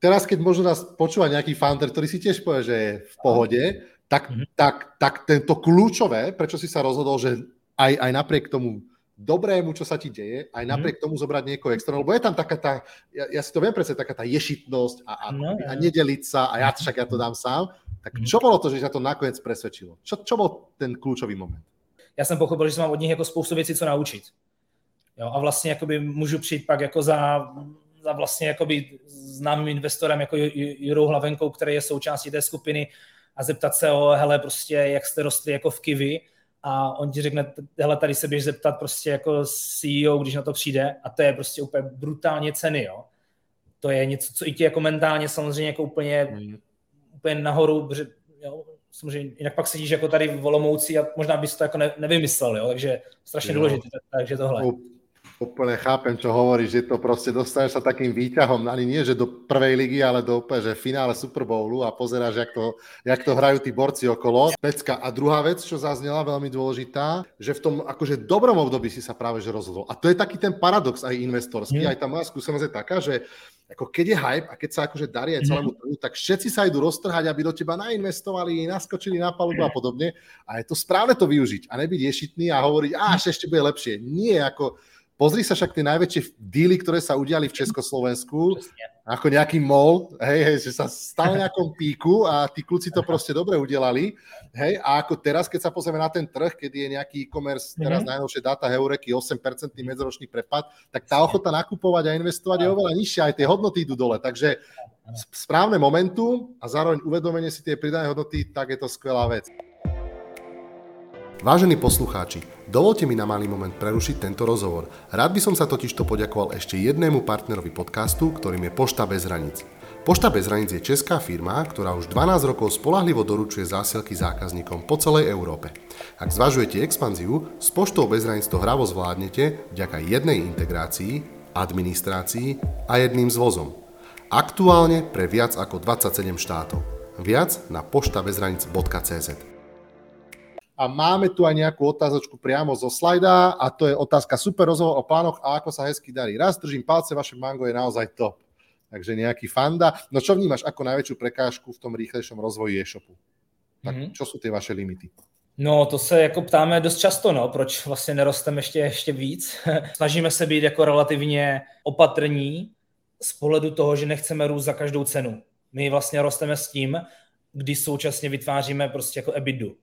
Speaker 1: teraz, keď možno nás počúva nejaký founder, ktorý si tiež povie, že je v pohode, tak, mm-hmm. tak, tak tento kľúčové, prečo si sa rozhodol, že aj, aj napriek tomu dobrému, čo sa ti deje, aj mhm. napriek tomu zobrať niekoho externého, lebo je tam taká tá, ja, ja si to viem predstaviť, taká tá ješitnosť a, a, no, a nedeliť sa a ja však ja to dám sám. Tak mhm. čo bolo to, že ťa to nakoniec presvedčilo? Čo, čo bol ten kľúčový moment?
Speaker 2: Já jsem pochopil, že mám od nich jako spoustu věcí, co naučit. Jo, a vlastně jakoby můžu přijít pak jako za, za vlastně jakoby známým investorem jako Jurou Hlavenkou, který je součástí té skupiny a zeptat se o, hele, prostě, jak jste rostli jako v Kivi a on ti řekne, hele, tady se běž zeptat prostě jako CEO, když na to přijde a to je prostě úplně brutálně ceny, jo. To je něco, co i ti jako mentálně samozřejmě jako úplně, mm. úplně nahoru, protože, jo, samozřejmě, jinak pak sedíš jako tady v Volomouci a možná bys to jako ne, nevymyslel, jo, takže strašně jo. důležité, takže tohle
Speaker 1: úplne chápem, čo hovoríš, že to proste dostaneš sa takým výťahom, ani nie, že do prvej ligy, ale do úplne, že finále Super Bowlu a pozeráš, jak to, jak to hrajú tí borci okolo. Pecka. A druhá vec, čo zaznela, veľmi dôležitá, že v tom akože dobrom období si sa práve že rozhodol. A to je taký ten paradox aj investorský, mm. aj tá moja skúsenosť je taká, že ako keď je hype a keď sa akože darí aj celému mhm. trhu, tak všetci sa idú roztrhať, aby do teba nainvestovali, naskočili na palubu a podobne. A je to správne to využiť a nebyť ješitný a hovoriť, a ešte bude lepšie. Nie, ako Pozri sa však tie najväčšie díly, ktoré sa udiali v Československu, ako nejaký mol, hej, hej, že sa stal nejakom píku a tí kluci to proste dobre udelali, hej, a ako teraz, keď sa pozrieme na ten trh, keď je nejaký e-commerce, teraz mm-hmm. najnovšie dáta Heureky, 8% medzoročný prepad, tak tá ochota nakupovať a investovať je oveľa nižšia, aj tie hodnoty idú dole, takže správne momentum a zároveň uvedomenie si tie pridané hodnoty, tak je to skvelá vec. Vážení poslucháči, dovolte mi na malý moment prerušiť tento rozhovor. Rád by som sa totižto poďakoval ešte jednému partnerovi podcastu, ktorým je Pošta bez hraníc. Pošta bez hraníc je česká firma, ktorá už 12 rokov spolahlivo doručuje zásielky zákazníkom po celej Európe. Ak zvažujete expanziu, s Poštou bez hraníc to hravo zvládnete vďaka jednej integrácii, administrácii a jedným zvozom. Aktuálne pre viac ako 27 štátov. Viac na poštabezhranic.cz a máme tu aj nejakú otázočku priamo zo slajda a to je otázka super rozhovor o plánoch a ako sa hezky darí. Raz držím palce, vaše mango je naozaj top. Takže nejaký fanda. No čo vnímaš ako najväčšiu prekážku v tom rýchlejšom rozvoji e-shopu? Tak mm-hmm. čo sú ty vaše limity?
Speaker 2: No, to se jako ptáme dost často, no, proč vlastně nerosteme ještě, ještě víc. Snažíme se být jako relativně opatrní z pohledu toho, že nechceme růst za každou cenu. My vlastně rosteme s tím, když současně vytváříme prostě jako ebidu.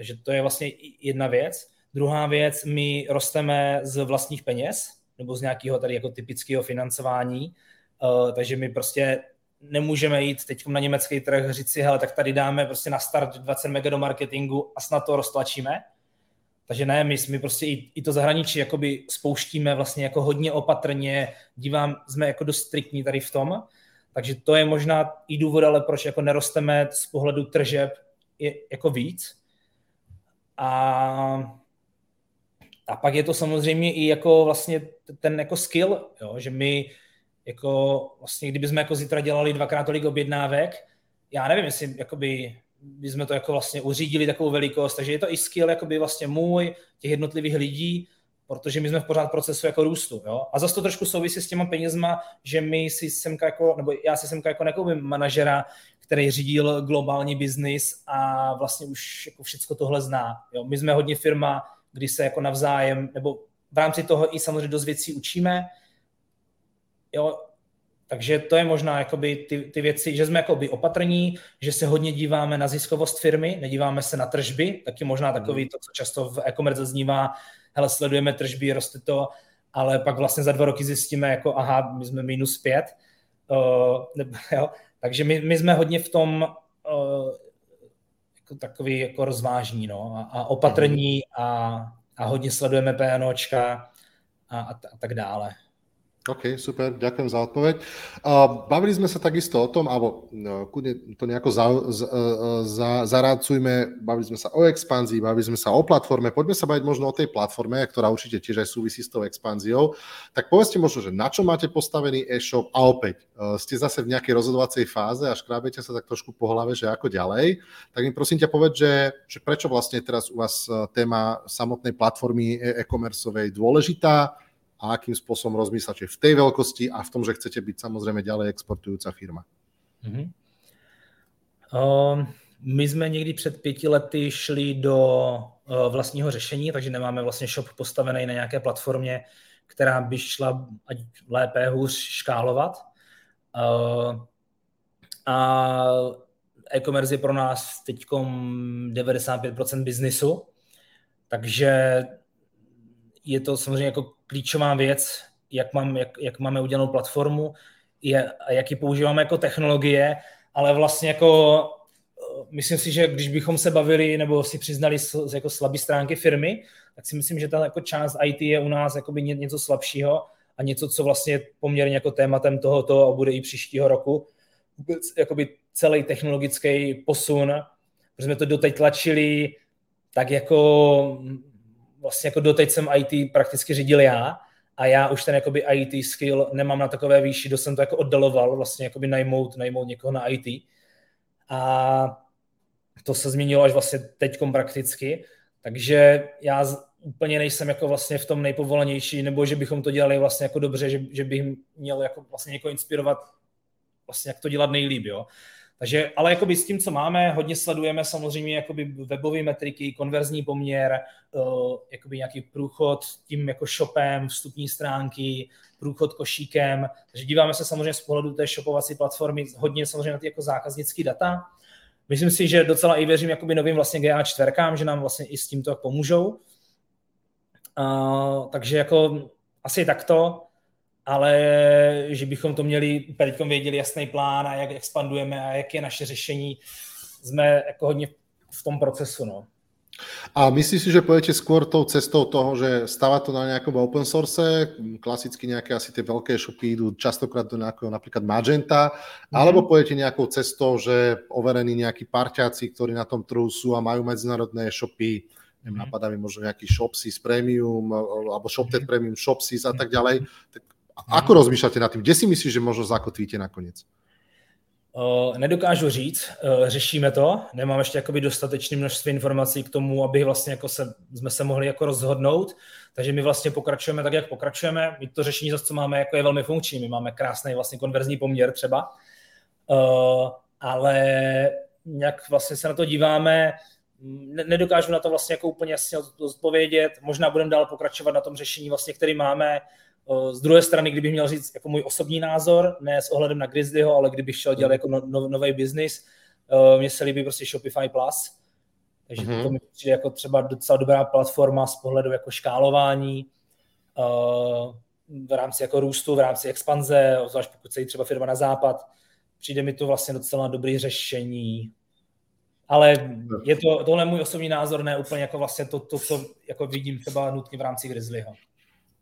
Speaker 2: Takže to je vlastně jedna věc. Druhá věc, my rosteme z vlastních peněz, nebo z nějakého tady jako typického financování, uh, takže my prostě nemůžeme jít teď na německý trh, říct si, hele, tak tady dáme prostě na start 20 mega do marketingu a snad to roztlačíme. Takže ne, my, my prostě i, i to zahraničí jakoby spouštíme vlastně jako hodně opatrně, dívám, jsme jako dost striktní tady v tom, takže to je možná i důvod, ale proč jako nerosteme z pohledu tržeb je jako víc. A, a pak je to samozřejmě i jako vlastně ten jako skill, jo, že my jako vlastně, kdybychom jako zítra dělali dvakrát tolik objednávek, já nevím, jestli jakoby by jsme to jako vlastně uřídili takovou velikost, takže je to i skill jakoby vlastně můj, těch jednotlivých lidí, protože my jsme v pořád procesu jako růstu. Jo? A zase to trošku souvisí s těma penězma, že my si semka jako, nebo já si semka jako nekoupím manažera, který řídil globální biznis a vlastně už jako všechno tohle zná. Jo? My jsme hodně firma, kdy se jako navzájem, nebo v rámci toho i samozřejmě dost věcí učíme. Jo? Takže to je možná jakoby ty, ty věci, že jsme jakoby opatrní, že se hodně díváme na ziskovost firmy, nedíváme se na tržby, taky možná takový to, co často v e-commerce zaznívá, hele, sledujeme tržby, roste to, ale pak vlastně za dva roky zjistíme, jako aha, my jsme minus pět, uh, nebo, jo, takže my, my jsme hodně v tom uh, jako takový jako rozvážní no, a, a opatrní a, a hodně sledujeme PNOčka a, a, a tak dále.
Speaker 1: OK, super, ďakujem za odpoveď. Bavili sme sa takisto o tom, alebo no, to nejako za, za, za, zarácujme, bavili sme sa o expanzii, bavili sme sa o platforme, poďme sa baviť možno o tej platforme, ktorá určite tiež aj súvisí s tou expanziou. Tak povedzte možno, že na čo máte postavený e-shop a opäť e, ste zase v nejakej rozhodovacej fáze a škrábete sa tak trošku po hlave, že ako ďalej. Tak mi prosím ťa povedť, že, že prečo vlastne teraz u vás e, téma samotnej platformy e-commerceovej dôležitá, a akým spôsobom rozmýšľate v tej veľkosti a v tom, že chcete byť samozrejme ďalej exportujúca firma? Mm-hmm.
Speaker 2: Um, my jsme někdy před pěti lety šli do uh, vlastního řešení, takže nemáme vlastně shop postavený na nějaké platformě, která by šla ať lépe, hůř škálovat. Uh, a e-commerce je pro nás teď 95% biznisu, takže je to samozřejmě jako klíčová věc, jak, mám, jak, jak máme udělanou platformu je, a jak ji používáme jako technologie, ale vlastně jako eh, myslím si, že když bychom se bavili nebo si přiznali jako slabé stránky firmy, tak si myslím, že ta jako část IT je u nás jakoby něco slabšího a něco, co vlastně je poměrně jako tématem tohoto a bude i příštího roku. Vůbec jakoby celý technologický posun, protože jsme to doteď tlačili tak jako vlastně jako doteď jsem IT prakticky řídil já a já už ten jakoby IT skill nemám na takové výši, dost jsem to jako oddaloval, vlastně jakoby najmout, najmout někoho na IT. A to se změnilo až vlastně teďkom prakticky, takže já úplně nejsem jako vlastně v tom nejpovolanější, nebo že bychom to dělali vlastně jako dobře, že, že bych měl jako vlastně někoho inspirovat vlastně jak to dělat nejlíp, jo. Takže, ale jakoby s tím, co máme, hodně sledujeme samozřejmě jakoby webové metriky, konverzní poměr, uh, jakoby nějaký průchod tím jako shopem, vstupní stránky, průchod košíkem. Takže díváme se samozřejmě z pohledu té shopovací platformy hodně samozřejmě na ty jako zákaznické data. Myslím si, že docela i věřím jakoby novým vlastně GA4, že nám vlastně i s tímto pomůžou. Uh, takže jako asi takto ale že bychom to měli, teď věděli jasný plán a jak expandujeme a jak je naše řešení, jsme jako hodně v tom procesu. No.
Speaker 1: A myslíš si, že pôjdete skôr tou cestou toho, že stavať to na nejakom open source, klasicky nejaké asi tie veľké shopy idú častokrát do nejakého napríklad Magenta, mm-hmm. alebo pôjdete nejakou cestou, že overení nejakí parťáci, ktorí na tom trhu sú a majú medzinárodné shopy, neviem, mm-hmm. napadá mi možno nejaký Shopsys Premium, alebo ShopTet mm-hmm. Premium, Shopsys a tak ďalej, tak Ako rozmýšľate nad tým? Kde si myslíš, že možno zakotvíte nakonec?
Speaker 2: Uh, nedokážu říct, uh, řešíme to, nemám ještě jakoby dostatečné množství informací k tomu, aby vlastně jako se, jsme se mohli jako rozhodnout, takže my vlastně pokračujeme tak, jak pokračujeme. My to řešení zase, co máme, jako je velmi funkční, my máme krásný vlastně konverzní poměr třeba, uh, ale nějak vlastně se na to díváme, nedokážu na to vlastně jako úplně jasně odpovědět, možná budeme dál pokračovat na tom řešení vlastně, který máme, z druhé strany, kdybych měl říct jako můj osobní názor, ne s ohledem na Grizzlyho, ale kdybych šel dělat jako no, no, nový biznis, mně se líbí prostě Shopify Plus, takže mm-hmm. to mi přijde jako třeba docela dobrá platforma z pohledu jako škálování, v rámci jako růstu, v rámci expanze, zvlášť pokud se jí třeba firma na západ, přijde mi to vlastně docela dobrý řešení. Ale je to, tohle můj osobní názor, ne úplně jako vlastně to, to co jako vidím třeba nutně v rámci Grizzlyho.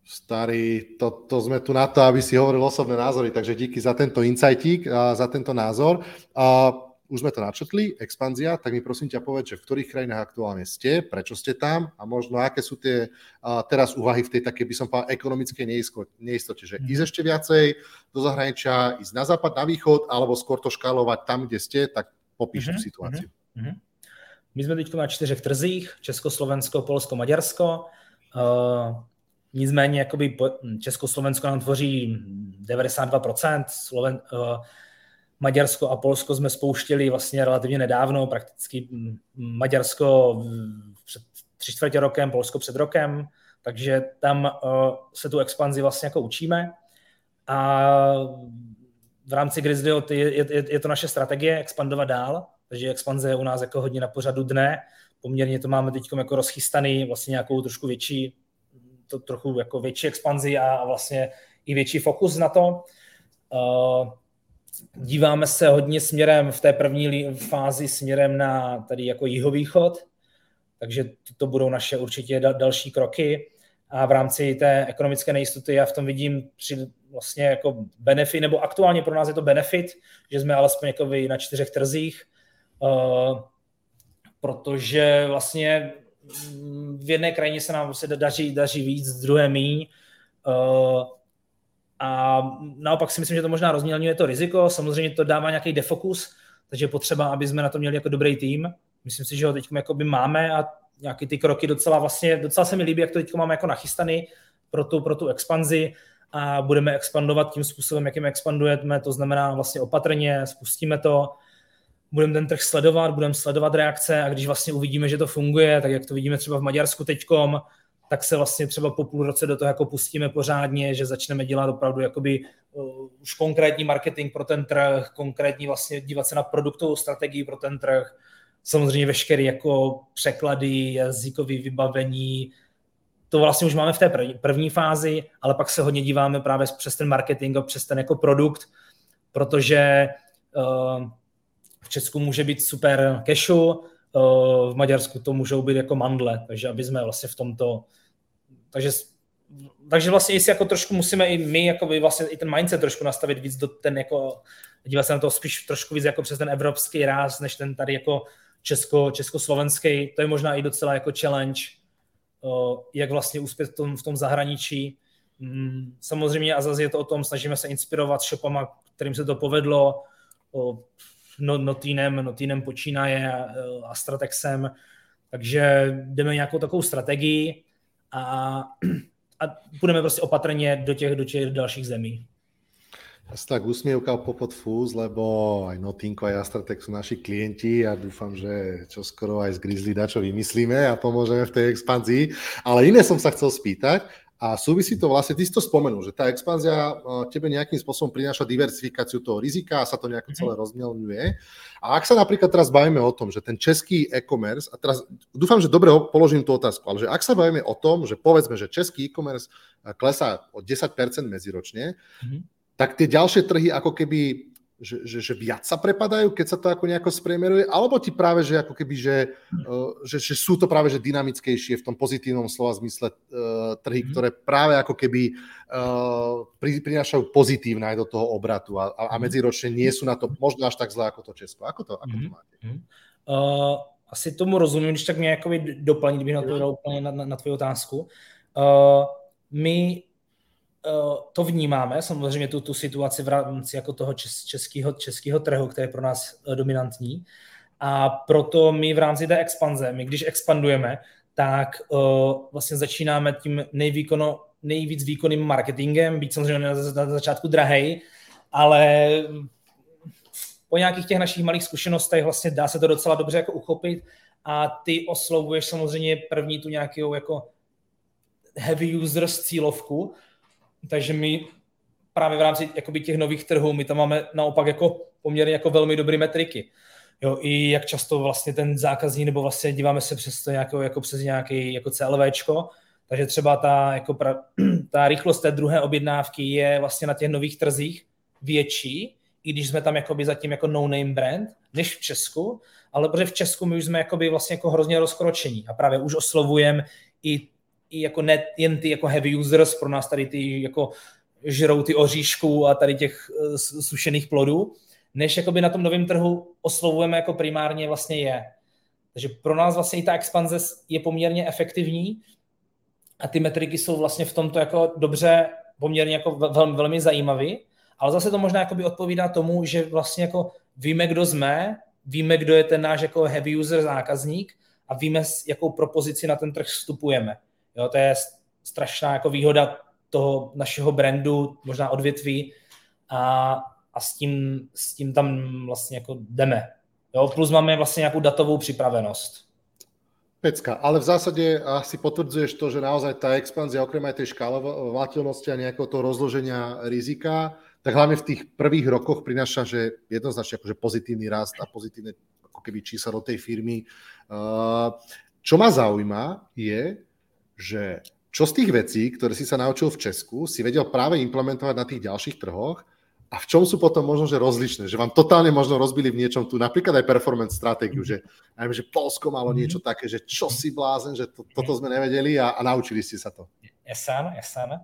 Speaker 1: Starý, to, to sme tu na to, aby si hovoril osobné názory, takže díky za tento insightík, a za tento názor. A už sme to načetli, expanzia, tak mi prosím ťa povedz, že v ktorých krajinách aktuálne ste, prečo ste tam a možno aké sú tie uh, teraz úvahy v tej také, by som povedal, ekonomickej neistote, že ísť ešte viacej do zahraničia, ísť na západ, na východ, alebo skôr to škálovať tam, kde ste, tak popíš mm-hmm. tú situáciu. Mm-hmm.
Speaker 2: My jsme teď na čtyřech trzích, Československo, Polsko, Maďarsko. Uh, nicméně jakoby Československo nám tvoří 92%, Sloven, uh, Maďarsko a Polsko jsme spouštěli vlastně relativně nedávno, prakticky Maďarsko před tři čtvrtě rokem, Polsko před rokem, takže tam uh, se tu expanzi vlastně jako učíme. A v rámci Grizzlyho je, je, je to naše strategie expandovat dál, takže expanze je u nás jako hodně na pořadu dne, poměrně to máme teď jako rozchystaný, vlastně nějakou trošku větší, to trochu jako větší expanzi a vlastně i větší fokus na to. Uh, díváme se hodně směrem v té první fázi směrem na tady jako jihovýchod, takže to, budou naše určitě další kroky a v rámci té ekonomické nejistoty já v tom vidím při vlastně jako benefit, nebo aktuálně pro nás je to benefit, že jsme alespoň jako na čtyřech trzích, uh, protože vlastně v jedné krajině se nám vlastně daří, daří víc, v druhé míň. Uh, a naopak si myslím, že to možná rozmělňuje to riziko, samozřejmě to dává nějaký defokus, takže je potřeba, aby jsme na to měli jako dobrý tým. Myslím si, že ho teď máme a nějaký ty kroky docela vlastně, docela se mi líbí, jak to teď máme jako nachystaný pro tu, pro tu expanzi a budeme expandovat tím způsobem, jakým expandujeme, to znamená vlastně opatrně, spustíme to, budeme ten trh sledovat, budeme sledovat reakce a když vlastně uvidíme, že to funguje, tak jak to vidíme třeba v Maďarsku teďkom, tak se vlastně třeba po půl roce do toho jako pustíme pořádně, že začneme dělat opravdu jakoby uh, už konkrétní marketing pro ten trh, konkrétní vlastně dívat se na produktovou strategii pro ten trh, samozřejmě veškeré jako překlady, jazykové vybavení, to vlastně už máme v té první fázi, ale pak se hodně díváme právě přes ten marketing a přes ten jako produkt, protože uh, v Česku může být super cashew, uh, v Maďarsku to můžou být jako mandle, takže aby jsme vlastně v tomto, takže takže vlastně jestli jako trošku musíme i my, jako by vlastně i ten mindset trošku nastavit víc do ten jako, dívat se na to spíš trošku víc jako přes ten evropský ráz, než ten tady jako česko, československý, to je možná i docela jako challenge, jak vlastně uspět v tom, v tom zahraničí. Mm, samozřejmě a zase je to o tom, snažíme se inspirovat shopama, kterým se to povedlo, no, Notinem, Notinem počínaje a Stratexem, takže jdeme nějakou takovou strategii a, a půjdeme prostě opatrně do těch, do těch dalších zemí.
Speaker 1: Ja sa tak usmievkal popod fúz, lebo aj Notinko, aj Astratek sú naši klienti a dúfam, že čo skoro aj z Grizzly dačo vymyslíme a pomôžeme v tej expanzii. Ale iné som sa chcel spýtať a súvisí to vlastne, ty si to spomenul, že tá expanzia tebe nejakým spôsobom prináša diversifikáciu toho rizika a sa to nejako celé mhm. rozmelňuje. A ak sa napríklad teraz bavíme o tom, že ten český e-commerce, a teraz dúfam, že dobre položím tú otázku, ale že ak sa bavíme o tom, že povedzme, že český e-commerce klesá o 10% medziročne, mm-hmm tak tie ďalšie trhy ako keby že, že, že viac sa prepadajú, keď sa to ako nejako spriemeruje, alebo ti práve, že ako keby, že, uh, že, že sú to práve že dynamickejšie v tom pozitívnom slova zmysle uh, trhy, mm-hmm. ktoré práve ako keby uh, pri, prinášajú pozitívne aj do toho obratu a, a, mhm. medziročne nie sú na to možno až tak zlé ako to Česko. Ako to, ako to mhm. máte?
Speaker 2: Uh, asi tomu rozumím, když tak mě jakoby doplnit, bych na to dal úplně na, na, na tvoji otázku. Uh, my Eh, to vnímáme, samozřejmě tu, tu situaci v rámci jako toho českého, českého trhu, který je pro nás eh, dominantní. A proto my v rámci té expanze, my když expandujeme, tak uh, vlastně začínáme tím nejvýkono, nejvíc výkonným marketingem, být samozřejmě na, na začátku drahej, ale po nějakých těch našich malých zkušenostech vlastně dá se to docela dobře jako uchopit a ty oslovuješ samozřejmě první tu nějakou jako heavy users cílovku, takže my právě v rámci jakoby těch nových trhů, my tam máme naopak jako poměrně jako velmi dobré metriky. Jo, i jak často vlastně ten zákazník, nebo vlastně díváme se přes to nějakou, jako přes nějaký jako CLVčko, takže třeba ta, jako pra, ta rychlost té druhé objednávky je vlastně na těch nových trzích větší, i když jsme tam jakoby zatím jako no-name brand, než v Česku, ale protože v Česku my už jsme jakoby vlastně jako hrozně rozkročení a právě už oslovujeme i i jako ne jen ty jako heavy users, pro nás tady ty jako žrou ty oříšků a tady těch uh, sušených plodů, než jakoby na tom novém trhu oslovujeme jako primárně vlastně je. Takže pro nás vlastně i ta expanze je poměrně efektivní a ty metriky jsou vlastně v tomto jako dobře, poměrně jako velmi, velmi zajímavý, ale zase to možná jakoby odpovídá tomu, že vlastně jako víme, kdo jsme, víme, kdo je ten náš jako heavy user zákazník a víme, s jakou propozici na ten trh vstupujeme. Jo, to je strašná jako výhoda toho našeho brandu, možná odvětví a, a s, tím, s tím tam vlastně jako jdeme. Jo, plus máme vlastně nějakou datovou připravenost.
Speaker 1: Pecka, ale v zásade asi potvrdzuješ to, že naozaj tá expanzia, okrem aj tej škálovateľnosti a nejakého toho rozloženia rizika, tak hlavne v tých prvých rokoch prináša, že jednoznačne akože pozitívny rast a pozitívne ako keby čísla do tej firmy. Čo ma zaujíma je, že čo z tých vecí, ktoré si sa naučil v Česku, si vedel práve implementovať na tých ďalších trhoch a v čom sú potom možno, že rozličné, že vám totálne možno rozbili v niečom tu, napríklad aj performance stratégiu, že, neviem, že Polsko malo mhm. niečo také, že čo si blázen, že to, toto sme nevedeli a, a naučili ste sa to.
Speaker 2: Jasan, jasan.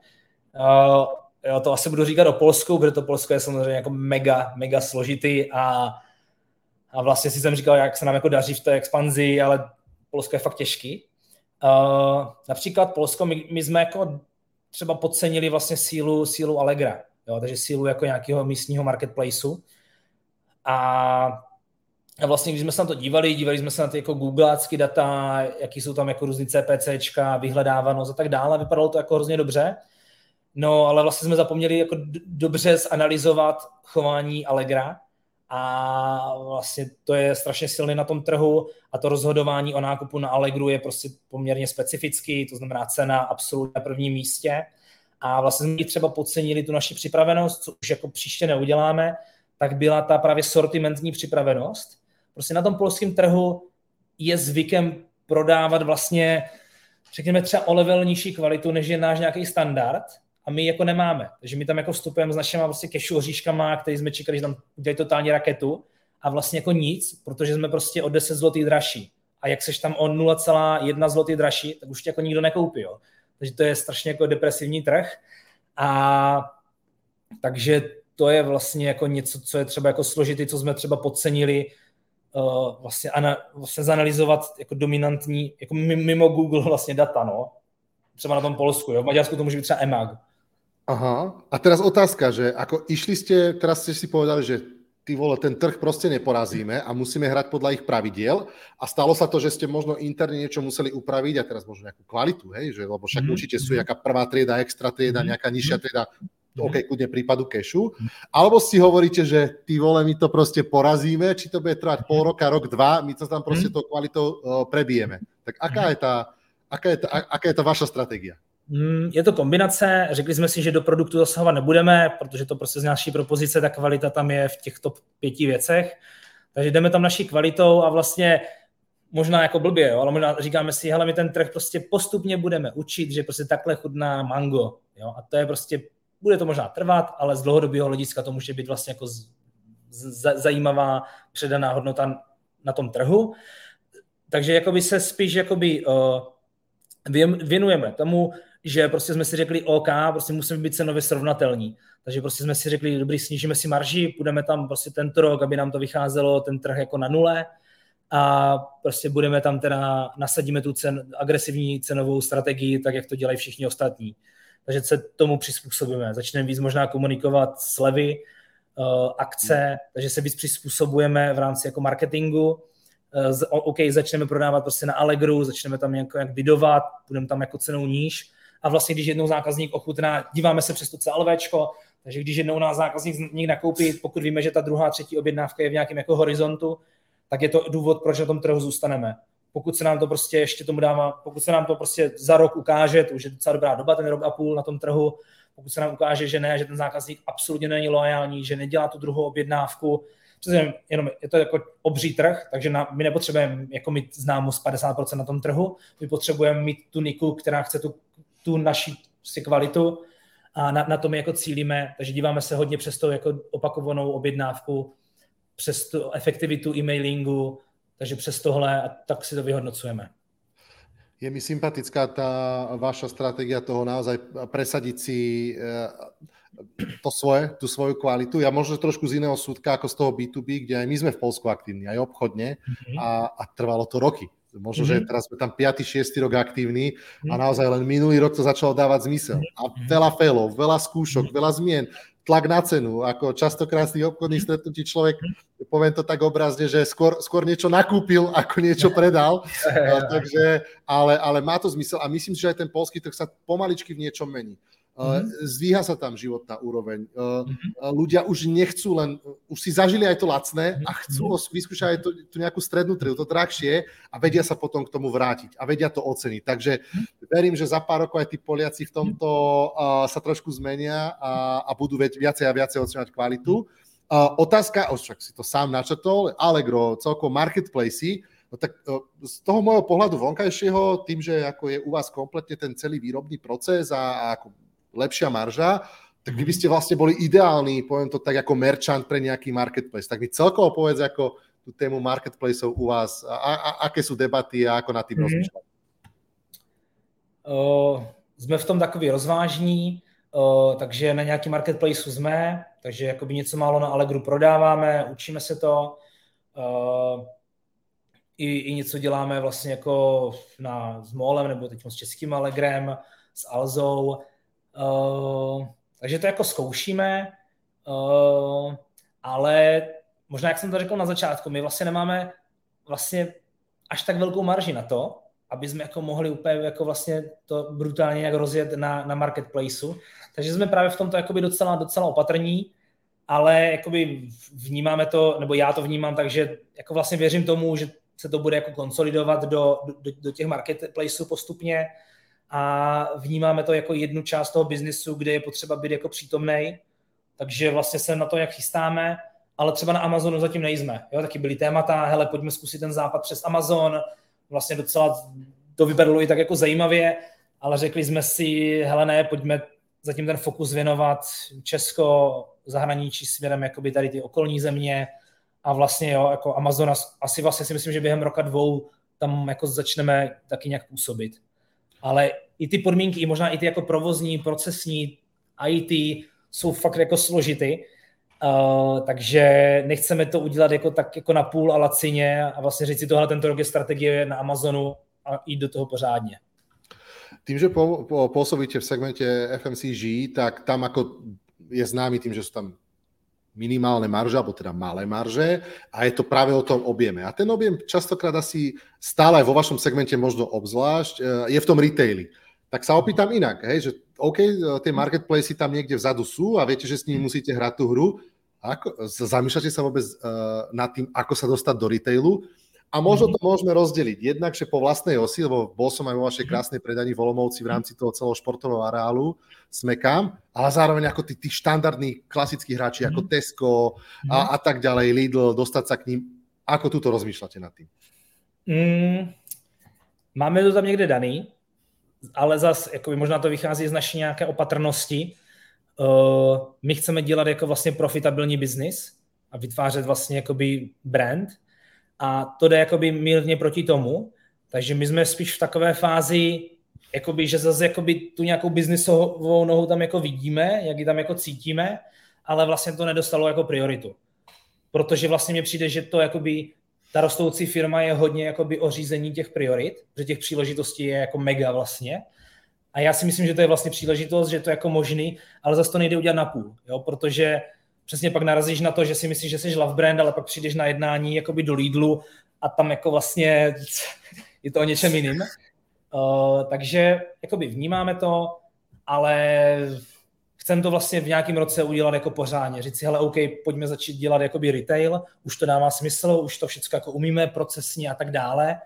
Speaker 2: Uh, jo, to asi budu říkat o Polsku, protože to Polsko je samozřejmě jako mega, mega složitý a, a vlastně si jsem říkal, jak se nám jako daří v té expanzi, ale Polsko je fakt těžký. Uh, například Polsko, my, my jsme jako třeba podcenili vlastně sílu, sílu Allegra jo, takže sílu jako nějakého místního marketplaceu. A, a vlastně, když jsme se na to dívali, dívali jsme se na ty jako googlácky data, jaký jsou tam jako různý CPCčka, vyhledávanost a tak dále, vypadalo to jako hrozně dobře. No, ale vlastně jsme zapomněli jako dobře zanalizovat chování Allegra a vlastně to je strašně silný na tom trhu a to rozhodování o nákupu na Allegru je prostě poměrně specifický, to znamená cena absolutně na prvním místě a vlastně jsme třeba podcenili tu naši připravenost, co už jako příště neuděláme, tak byla ta právě sortimentní připravenost. Prostě na tom polském trhu je zvykem prodávat vlastně, řekněme třeba o level nižší kvalitu, než je náš nějaký standard a my jako nemáme. Takže my tam jako vstupujeme s našimi vlastně kešu oříškama, který jsme čekali, že tam udělají totální raketu a vlastně jako nic, protože jsme prostě o 10 zlotý dražší. A jak seš tam o 0,1 zlotý dražší, tak už tě jako nikdo nekoupí. Jo. Takže to je strašně jako depresivní trh. A takže to je vlastně jako něco, co je třeba jako složitý, co jsme třeba podcenili, uh, vlastně, ana, vlastně zanalizovat jako dominantní, jako mimo Google vlastně data, no. Třeba na tom Polsku, jo. V Maďarsku to může být třeba EMAG.
Speaker 1: Aha. A teraz otázka, že ako išli ste, teraz ste si povedali, že ty vole, ten trh prostě neporazíme a musíme hrať podľa ich pravidiel a stalo sa to, že ste možno interne niečo museli upraviť a teraz možno nejakú kvalitu, hej, že, lebo však mm-hmm. určite sú nejaká prvá trieda, extra trieda, mm-hmm. nejaká nižšia trieda, mm-hmm. OK, kudne prípadu kešu, alebo si hovoríte, že ty vole, my to prostě porazíme, či to bude trvať pol roka, rok, dva, my to tam prostě tou kvalitou uh, prebijeme. Tak aká je ta, aká je ta, aká je ta vaša strategia?
Speaker 2: Mm, je to kombinace, řekli jsme si, že do produktu zasahovat nebudeme, protože to prostě z naší propozice, ta kvalita tam je v těchto pěti věcech. Takže jdeme tam naší kvalitou a vlastně možná jako blbě, jo, ale možná říkáme si, hele, my ten trh prostě postupně budeme učit, že prostě takhle chudná mango. Jo, a to je prostě, bude to možná trvat, ale z dlouhodobého hlediska to může být vlastně jako z, z, zajímavá předaná hodnota na tom trhu. Takže jakoby se spíš jakoby, uh, věnujeme tomu, že prostě jsme si řekli OK, prostě musíme být cenově srovnatelní. Takže prostě jsme si řekli, dobrý, snížíme si marži, půjdeme tam prostě tento rok, aby nám to vycházelo ten trh jako na nule a prostě budeme tam teda, nasadíme tu cen, agresivní cenovou strategii, tak jak to dělají všichni ostatní. Takže se tomu přizpůsobíme. Začneme víc možná komunikovat slevy, uh, akce, takže se víc přizpůsobujeme v rámci jako marketingu. Uh, OK, začneme prodávat prostě na Allegru, začneme tam jako jak bidovat, budeme tam jako cenou níž, a vlastně, když jednou zákazník ochutná, díváme se přes to CLVčko, takže když jednou nás zákazník někde nakoupí, pokud víme, že ta druhá, třetí objednávka je v nějakém jako horizontu, tak je to důvod, proč na tom trhu zůstaneme. Pokud se nám to prostě ještě tomu dává, pokud se nám to prostě za rok ukáže, to už je docela dobrá doba, ten rok a půl na tom trhu, pokud se nám ukáže, že ne, že ten zákazník absolutně není loajální, že nedělá tu druhou objednávku, přesně jenom je to jako obří trh, takže na, my nepotřebujeme jako mít známost 50% na tom trhu, my potřebujeme mít tu niku, která chce tu tu naši si kvalitu a na, na tom jako cílíme, takže díváme se hodně přes to jako opakovanou objednávku, přes tu efektivitu e-mailingu, takže přes tohle a tak si to vyhodnocujeme.
Speaker 1: Je mi sympatická tá vaša stratégia toho naozaj presadiť si eh, to svoje, tú svoju kvalitu. Ja možno trošku z iného súdka ako z toho B2B, kde aj my sme v Polsku aktívni, aj obchodne mm-hmm. a, a trvalo to roky. Možno, mm-hmm. že teraz sme tam 5. 6. rok aktívni mm-hmm. a naozaj len minulý rok to začalo dávať zmysel. A mhm. veľa failov, veľa skúšok, mm-hmm. veľa zmien, tlak na cenu. Ako častokrát z tých obchodných mhm. stretnutí človek, poviem to tak obrazne, že skôr, skôr niečo nakúpil, ako niečo predal. Takže, ale, ale má to zmysel a myslím si, že aj ten polský trh sa pomaličky v niečom mení. Mm-hmm. Zvíha sa tam životná úroveň. Mm-hmm. Ľudia už nechcú len, už si zažili aj to lacné a chcú mm-hmm. vyskúšať aj tú nejakú strednú triu, to drahšie a vedia sa potom k tomu vrátiť a vedia to oceniť. Takže mm-hmm. verím, že za pár rokov aj tí Poliaci v tomto uh, sa trošku zmenia a, a budú viacej a viacej oceňovať kvalitu. Uh, otázka, už však si to sám načrtol, Allegro, celkovo marketplace, No tak z toho môjho pohľadu vonkajšieho, tým, že ako je u vás kompletne ten celý výrobný proces a, a ako lepšia marža, tak vy by ste vlastne boli ideálni, poviem to tak, ako merchant pre nejaký marketplace. Tak mi celkovo povedz, ako tú tému marketplaceov u vás, a, a, aké sú debaty a ako na tým mm-hmm.
Speaker 2: Uh, jsme v tom takový rozvážní, uh, takže na nějaký marketplace jsme, takže jakoby něco málo na Allegru prodáváme, učíme se to, uh, i, i něco děláme vlastně jako na, s Molem, nebo teď s českým Allegrem, s Alzou, Uh, takže to jako zkoušíme, uh, ale možná, jak jsem to řekl na začátku, my vlastně nemáme vlastně až tak velkou marži na to, aby jsme jako mohli úplně jako vlastně to brutálně jak rozjet na, na marketplaceu. Takže jsme právě v tomto jakoby docela, docela opatrní, ale jakoby vnímáme to, nebo já to vnímám tak, že jako vlastně věřím tomu, že se to bude jako konsolidovat do, do, do těch marketplaceů postupně, a vnímáme to jako jednu část toho biznisu, kde je potřeba být jako přítomný. Takže vlastně se na to jak chystáme, ale třeba na Amazonu zatím nejsme. Jo? Taky byly témata, hele, pojďme zkusit ten západ přes Amazon, vlastně docela to vypadalo i tak jako zajímavě, ale řekli jsme si, hele ne, pojďme zatím ten fokus věnovat Česko, zahraničí směrem jakoby tady ty okolní země a vlastně jo, jako Amazon asi vlastně si myslím, že během roka dvou tam jako začneme taky nějak působit ale i ty podmínky, i možná i ty jako provozní, procesní, IT jsou fakt jako složity, uh, takže nechceme to udělat jako tak jako na půl a lacině a vlastně říct si tohle tento rok je strategie na Amazonu a jít do toho pořádně.
Speaker 1: Tým, že pôsobíte v segmente FMCG, tak tam ako je známy tým, že sú tam minimálne marže, alebo teda malé marže a je to práve o tom objeme. A ten objem častokrát asi stále aj vo vašom segmente možno obzvlášť e, je v tom retaili. Tak sa opýtam inak, hej, že OK, tie marketplacy tam niekde vzadu sú a viete, že s nimi musíte hrať tú hru. Ako, zamýšľate sa vôbec uh, nad tým, ako sa dostať do retailu? A možno to môžeme rozdeliť. Jednak, že po vlastnej osi, lebo bol som aj vo vašej krásnej predaní v Olomouci v rámci toho celého športového areálu, smekám, ale zároveň ako tí, tí štandardní klasickí hráči, ako Tesco a, a tak ďalej, Lidl, dostať sa k ním. Ako tuto rozmýšľate nad tým?
Speaker 2: Mm, máme to tam někde daný, ale zas jakoby možná to vychází z naší nějaké opatrnosti. Uh, my chceme dělat jako vlastně profitabilní biznis a vytvářet vlastně jakoby brand, a to jde jakoby mírně proti tomu, takže my jsme spíš v takové fázi, jakoby, že zase jakoby tu nějakou biznisovou nohu tam jako vidíme, jak ji tam jako cítíme, ale vlastně to nedostalo jako prioritu. Protože vlastně mně přijde, že to jakoby ta rostoucí firma je hodně jakoby o řízení těch priorit, že těch příležitostí je jako mega vlastně. A já si myslím, že to je vlastně příležitost, že to je jako možný, ale zase to nejde udělat na půl, jo? protože přesně pak narazíš na to, že si myslíš, že jsi love brand, ale pak přijdeš na jednání jakoby do Lidlu a tam jako vlastně je to o něčem jiným. Uh, takže jakoby vnímáme to, ale chcem to vlastně v nějakém roce udělat jako pořádně. Říct si, hele, OK, pojďme začít dělat jakoby retail, už to dává smysl, už to všechno jako umíme, procesně a tak dále.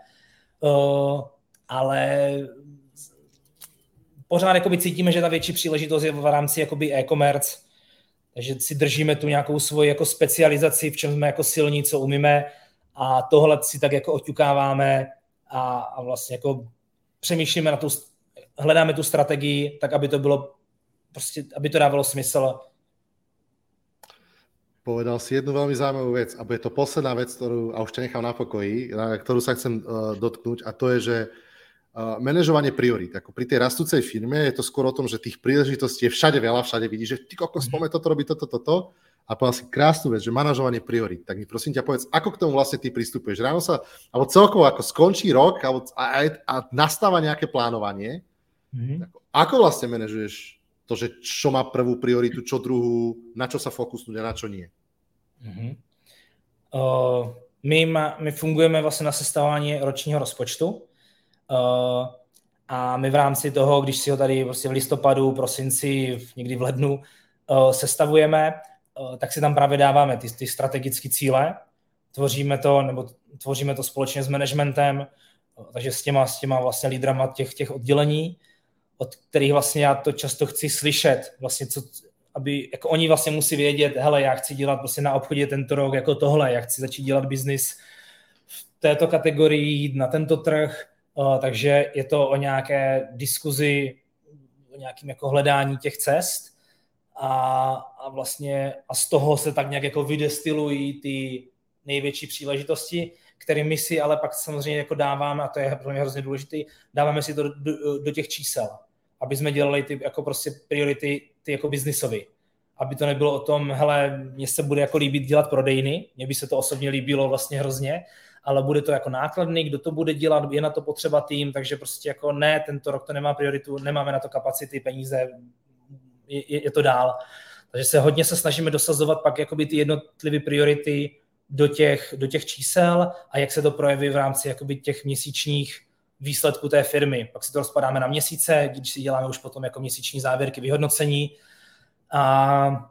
Speaker 2: Uh, ale pořád jakoby cítíme, že ta větší příležitost je v rámci jakoby e-commerce, takže si držíme tu nějakou svoji jako specializaci, v čem jsme jako silní, co umíme a tohle si tak jako oťukáváme a, a vlastně jako přemýšlíme na tu, hledáme tu strategii tak, aby to bylo prostě, aby to dávalo smysl.
Speaker 1: Povedal si jednu veľmi zaujímavú vec a bude to posledná vec, ktorú, a už ťa nechám na pokoji, na ktorú sa chcem uh, dotknúť a to je, že uh, manažovanie priorit. Ako pri tej rastúcej firme je to skôr o tom, že tých príležitostí je všade veľa, všade vidíš, že ty kokos, mhm. poďme toto robiť, toto, toto. A povedal si krásnu vec, že manažovanie priorit. Tak mi prosím ťa povedz, ako k tomu vlastne ty pristupuješ? Ráno sa, alebo celkovo ako skončí rok alebo, a, a nastáva nejaké plánovanie. Mm-hmm. Ako, ako vlastne manažuješ to, že čo má prvú prioritu, čo druhú, na čo sa fokusnúť a na čo nie? Mm-hmm.
Speaker 2: Uh, my, ma, my fungujeme vlastně na sestavování ročního rozpočtu uh, a my v rámci toho, když si ho tady prostě v listopadu, prosinci, někdy v lednu uh, sestavujeme, uh, tak si tam právě dáváme ty, ty strategické cíle, tvoříme to, nebo tvoříme to společně s managementem, uh, takže s těma, s těma vlastně lídrama těch, těch oddělení, od kterých vlastně já to často chci slyšet, vlastně co, aby jako oni vlastně musí vědět, hele, já chci dělat prostě na obchodě tento rok jako tohle, já chci začít dělat biznis v této kategorii, na tento trh, uh, takže je to o nějaké diskuzi, o nějakým jako hledání těch cest. A, a vlastně a z toho se tak nějak jako vydestilují ty největší příležitosti, kterými si ale pak samozřejmě jako dáváme, a to je pro mě hrozně důležité, dáváme si to do, do, do těch čísel aby jsme dělali ty jako prostě priority ty jako biznisový. Aby to nebylo o tom, hele, mně se bude jako líbit dělat prodejny, mně by se to osobně líbilo vlastně hrozně, ale bude to jako nákladný, kdo to bude dělat, je na to potřeba tým, takže prostě jako ne, tento rok to nemá prioritu, nemáme na to kapacity, peníze, je, je to dál. Takže se hodně se snažíme dosazovat pak jakoby ty jednotlivé priority do těch, do těch čísel a jak se to projeví v rámci jakoby těch měsíčních výsledku té firmy. Pak si to rozpadáme na měsíce, když si děláme už potom jako měsíční závěrky vyhodnocení a,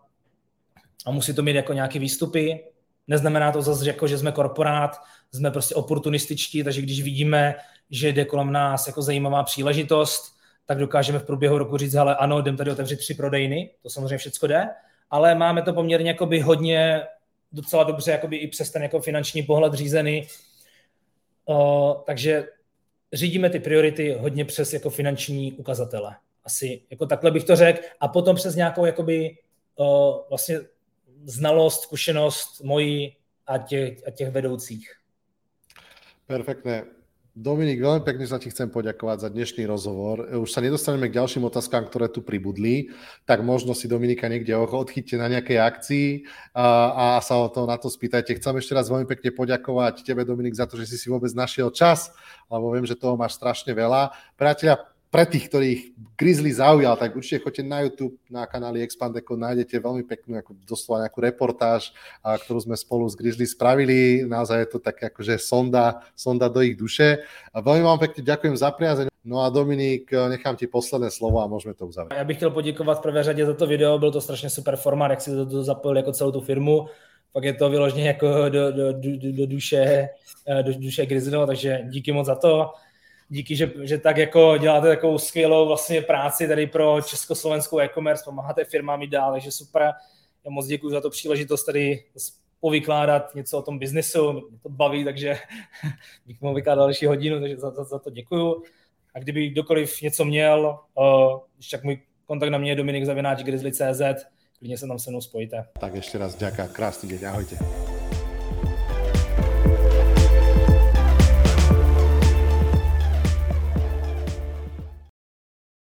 Speaker 2: a musí to mít jako nějaké výstupy. Neznamená to zase, jako, že jsme korporát, jsme prostě oportunističtí, takže když vidíme, že jde kolem nás jako zajímavá příležitost, tak dokážeme v průběhu roku říct, ale ano, jdem tady otevřít tři prodejny, to samozřejmě všechno jde, ale máme to poměrně jakoby hodně docela dobře jakoby i přes ten jako finanční pohled řízený, uh, takže řídíme ty priority hodně přes jako finanční ukazatele. Asi jako takhle bych to řekl. A potom přes nějakou jakoby uh, vlastně znalost, zkušenost mojí a těch, a těch vedoucích.
Speaker 1: Perfektné. Dominik, veľmi pekne sa ti chcem poďakovať za dnešný rozhovor. Už sa nedostaneme k ďalším otázkám, ktoré tu pribudli, tak možno si Dominika niekde odchytte na nejakej akcii a, a sa o to, na to spýtajte. Chcem ešte raz veľmi pekne poďakovať tebe, Dominik, za to, že si si vôbec našiel čas, lebo viem, že toho máš strašne veľa. Priatelia, pre tých, ktorých Grizzly zaujal, tak určite choďte na YouTube, na kanáli Expandeco, nájdete veľmi peknú, ako doslova nejakú reportáž, a, ktorú sme spolu s Grizzly spravili. Naozaj je to tak akože sonda, sonda do ich duše. A veľmi vám pekne ďakujem za priazeň. No a Dominik, nechám ti posledné slovo a můžeme to uzavřít.
Speaker 2: Já bych chtěl poděkovat v prvé řadě za to video, byl to strašně super formát, jak si to, to zapojil jako celou tu firmu. Pak je to vyloženě jako do, do, do, do duše, do duše Grizzly, takže díky moc za to díky, že, že tak jako děláte takovou skvělou vlastně práci tady pro československou e-commerce, pomáháte firmám jít dál, takže super. Já moc děkuji za to příležitost tady povykládat něco o tom biznesu, mě to baví, takže bych mohl vykládat další hodinu, takže za, za, za to děkuju. A kdyby kdokoliv něco měl, uh, tak můj kontakt na mě je Dominik Zavináč, grizzly.cz, klidně se tam se mnou spojíte.
Speaker 1: Tak ještě raz děkuji, krásný den, ahojte.